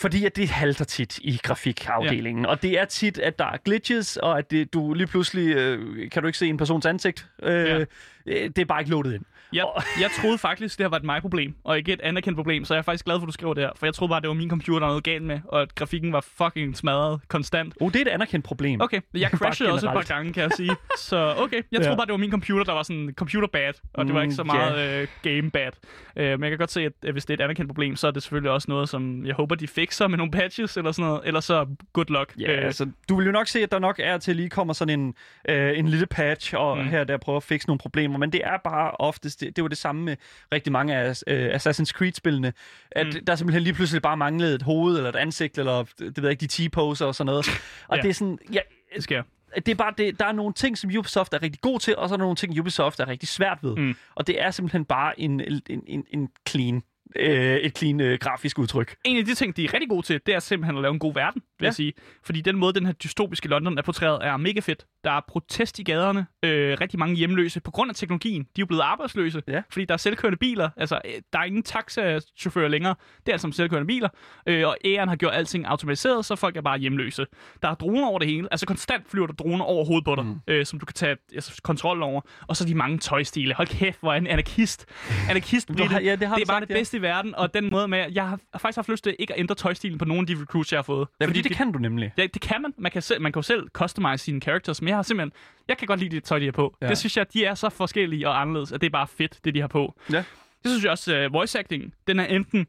S2: Fordi at det halter tit i grafikafdelingen. Ja. Og det er tit, at der er glitches, og at det, du lige pludselig... Øh, kan du ikke se en persons ansigt? Øh,
S3: Ja.
S2: øh, Det er bare ikke loadet ind.
S3: Jeg, <laughs> jeg troede faktisk, det her var et mig-problem, og ikke et anerkendt problem, så jeg er faktisk glad for, at du skriver det her. For jeg troede bare, det var min computer, der var noget galt med, og at grafikken var fucking smadret konstant.
S2: Oh, det er et anerkendt problem.
S3: Okay, jeg crashede også et par gange, kan jeg sige. <laughs> Så okay, jeg troede
S2: Ja.
S3: bare, det var min computer, der var sådan computer bad, og det var ikke så
S2: Mm,
S3: meget øh, game bad. Øh, men jeg kan godt se, at øh, hvis det er et anerkendt problem, så er det selvfølgelig også noget, som jeg håber, de fikser med nogle patches eller sådan noget. Eller så good luck.
S2: Ja,
S3: Øh,
S2: altså, du vil jo nok se, at der nok er til lige kommer sådan en, øh, en lille patch, og. Mm. her der prøver at fikse nogle problemer, men det er bare oftest, det, det var det samme med rigtig mange af øh, Assassin's Creed-spillene, at mm. Der simpelthen lige pludselig bare manglede et hoved, eller et ansigt, eller det ved jeg ikke, de T-poser og sådan noget. Og
S3: Ja.
S2: det er sådan, ja,
S3: det sker.
S2: det er bare, det, der er nogle ting, som Ubisoft er rigtig god til, og så er der nogle ting, Ubisoft er rigtig svært ved. Mm. Og det er simpelthen bare en, en, en, en clean, øh, et clean øh, grafisk udtryk.
S3: En af de ting, de er rigtig gode til, det er simpelthen at lave en god verden, vil
S2: Ja.
S3: jeg sige. Fordi den måde, den her dystopiske London er portrætteret, er mega fedt. Der er protest i gaderne, øh, rigtig mange hjemløse på grund af teknologien. De er jo blevet arbejdsløse,
S2: Ja.
S3: fordi der er selvkørende biler. Altså, øh, der er ingen taxachauffører længere. Det er altså som selvkørende biler. Øh, og æren har gjort alting automatiseret, så folk er bare hjemløse. Der er droner over det hele. Altså konstant flyver der droner over hovedet på dig, mm. øh, som du kan tage altså, kontrol over. Og så de mange tøjstile. Hold kæft, hvor er en anarkist. Anarkist,
S2: har- ja, det har
S3: det er bare
S2: sagt,
S3: det bedste i verden, og den måde med, jeg har faktisk haft lyst til ikke at ændre tøjstilen på nogle af de recruits, jeg har fået.
S2: Ja, fordi, fordi det kan du nemlig.
S3: Ja, det kan man. Man kan, selv, man kan jo selv customize sine characters, men jeg har simpelthen... Jeg kan godt lide det tøj, de har på.
S2: Ja.
S3: Det synes jeg, de er så forskellige og anderledes, at det er bare fedt, det de har på.
S2: Ja.
S3: Det synes jeg også, uh, voice acting, den er enten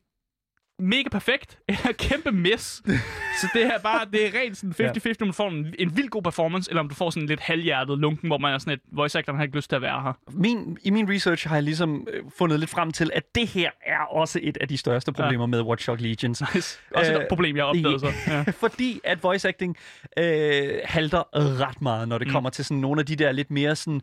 S3: mega perfekt, <laughs> eller kæmpe miss. så det er bare, det er rent sådan 50-50, om du får en, en vild god performance, eller om du får sådan lidt halvhjertet lunken, hvor man er sådan et voice actor, har ikke lyst til at være her.
S2: min, I min research har jeg ligesom øh, fundet lidt frem til, at det her er også et af de største problemer ja. med Watch Dogs Legions. <laughs>
S3: Nice. Også
S2: Øh,
S3: et problem, jeg har opdaget så. Ja. <laughs>
S2: Fordi at voice acting øh, halter ret meget, når det mm. kommer til sådan nogle af de der lidt mere sådan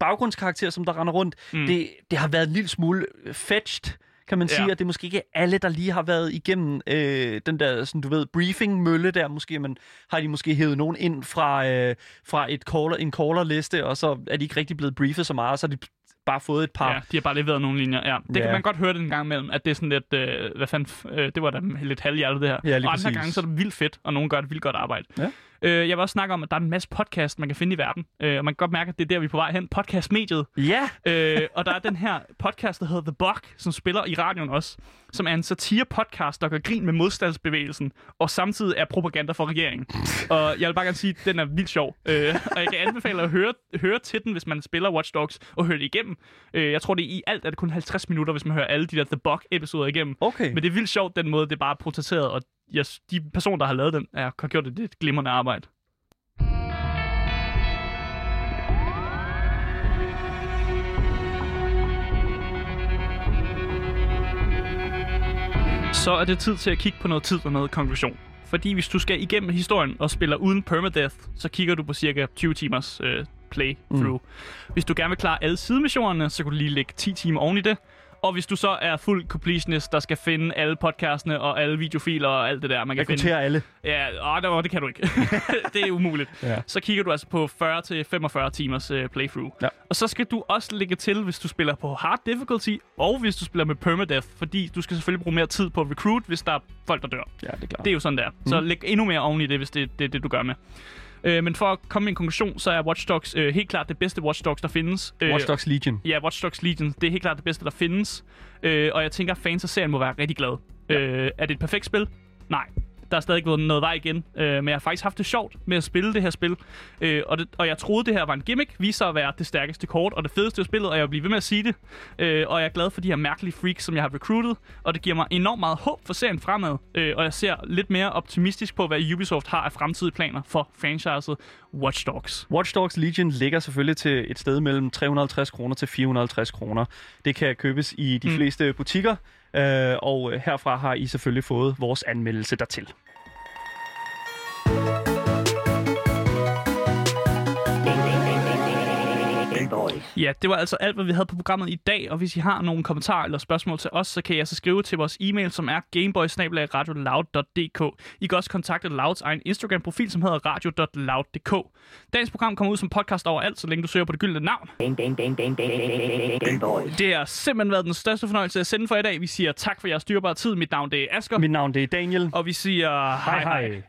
S2: baggrundskarakterer, som der render rundt. Mm. Det, det har været en lille smule fetched, kan man
S3: Ja.
S2: sige, og det er måske ikke alle, der lige har været igennem øh, den der, sådan, du ved, briefing-mølle der måske, men har de måske hævet nogen ind fra, øh, fra et caller, en caller-liste, og så er de ikke rigtig blevet briefet så meget, og så har de bare fået et par
S3: Ja, de har bare leveret nogle linjer. Ja, det
S2: Ja.
S3: kan man godt høre det en gang imellem, at det er sådan lidt, øh, hvad fanden, øh, det var da lidt halvhjertet det her.
S2: Ja,
S3: og
S2: præcis.
S3: andre gange så er det vildt fedt, og nogen gør et vildt godt arbejde.
S2: Ja.
S3: Øh, jeg vil også snakke om, at der er en masse podcast, man kan finde i verden, øh, og man kan godt mærke, at det er der, vi er på vej hen. Podcastmediet.
S2: Ja,
S3: øh, og der er den her podcast, der hedder The Buck, som spiller i radioen også, som er en satire-podcast, der gør grin med modstandsbevægelsen, og samtidig er propaganda for regeringen. og jeg vil bare gerne sige, at den er vildt sjov. Øh, og jeg kan anbefale at høre, høre til den, hvis man spiller Watch Dogs, og høre det igennem. Øh, jeg tror, det er i alt er det kun 50 minutter, hvis man hører alle de der The Buck-episoder igennem.
S2: okay.
S3: Men det er vildt sjovt, den måde, det er bare portrætteret, og yes, de personer, der har lavet den, er, har gjort det, det er et glimrende arbejde. Så er det tid til at kigge på noget tid og noget konklusion. Fordi hvis du skal igennem historien og spiller uden permadeath, så kigger du på cirka 20 timers øh, playthrough. Mm. Hvis du gerne vil klare alle sidemissionerne, så kan du lige lægge 10 timer oven i det. Og hvis du så er fuld completionist, der skal finde alle podcastene og alle videofiler og alt det der, man kan finde.
S2: Rekruttere alle.
S3: Ja, åh, det, det kan du ikke. <laughs> det er umuligt.
S2: Ja.
S3: Så kigger du altså på 40-45 timers uh, playthrough.
S2: Ja.
S3: Og så skal du også lægge til, hvis du spiller på hard difficulty, og hvis du spiller med permadeath, fordi du skal selvfølgelig bruge mere tid på recruit, hvis der er folk, der dør.
S2: Ja, det er klart.
S3: Det er jo sådan der. Så læg endnu mere oven i det, hvis det det, er det, du gør med. Øh, men for at komme med en konklusion, så er Watch Dogs øh, helt klart det bedste Watch Dogs, der findes. Øh,
S2: Watch Dogs Legion.
S3: Ja, Watch Dogs Legion. Det er helt klart det bedste, der findes. Øh, og jeg tænker, at fans af serien må være rigtig glade. Ja. Øh, er det et perfekt spil? Nej. Der er stadig ikke noget vej igen. Øh, men jeg har faktisk haft det sjovt med at spille det her spil. Øh, og, det, og jeg troede, det her var en gimmick. Viste sig at være det stærkeste kort og det fedeste ved spillet, og jeg vil blive ved med at sige det. Øh, og jeg er glad for de her mærkelige freaks, som jeg har recruited. Og det giver mig enormt meget håb for serien fremad. Øh, og jeg ser lidt mere optimistisk på, hvad Ubisoft har af fremtidige planer for franchiset Watch Dogs.
S2: Watch Dogs Legion ligger selvfølgelig til et sted mellem 350 kroner til 450 kroner. Det kan købes i de mm. fleste butikker, øh, og øh, herfra har I selvfølgelig fået vores anmeldelse dertil.
S3: Ja, det var altså alt, hvad vi havde på programmet i dag, og hvis I har nogle kommentarer eller spørgsmål til os, så kan I altså skrive til vores e-mail, som er gameboysnabelagradioloud.dk. I kan også kontakte Louds egen Instagram-profil, som hedder radio.loud.dk. Dagens program kommer ud som podcast overalt, så længe du søger på det gyldne navn. Det har simpelthen været den største fornøjelse at sende for i dag. Vi siger tak for jeres dyrbare tid. Mit navn det er Asger.
S2: Mit navn det er Daniel.
S3: Og vi siger hej hej. hej.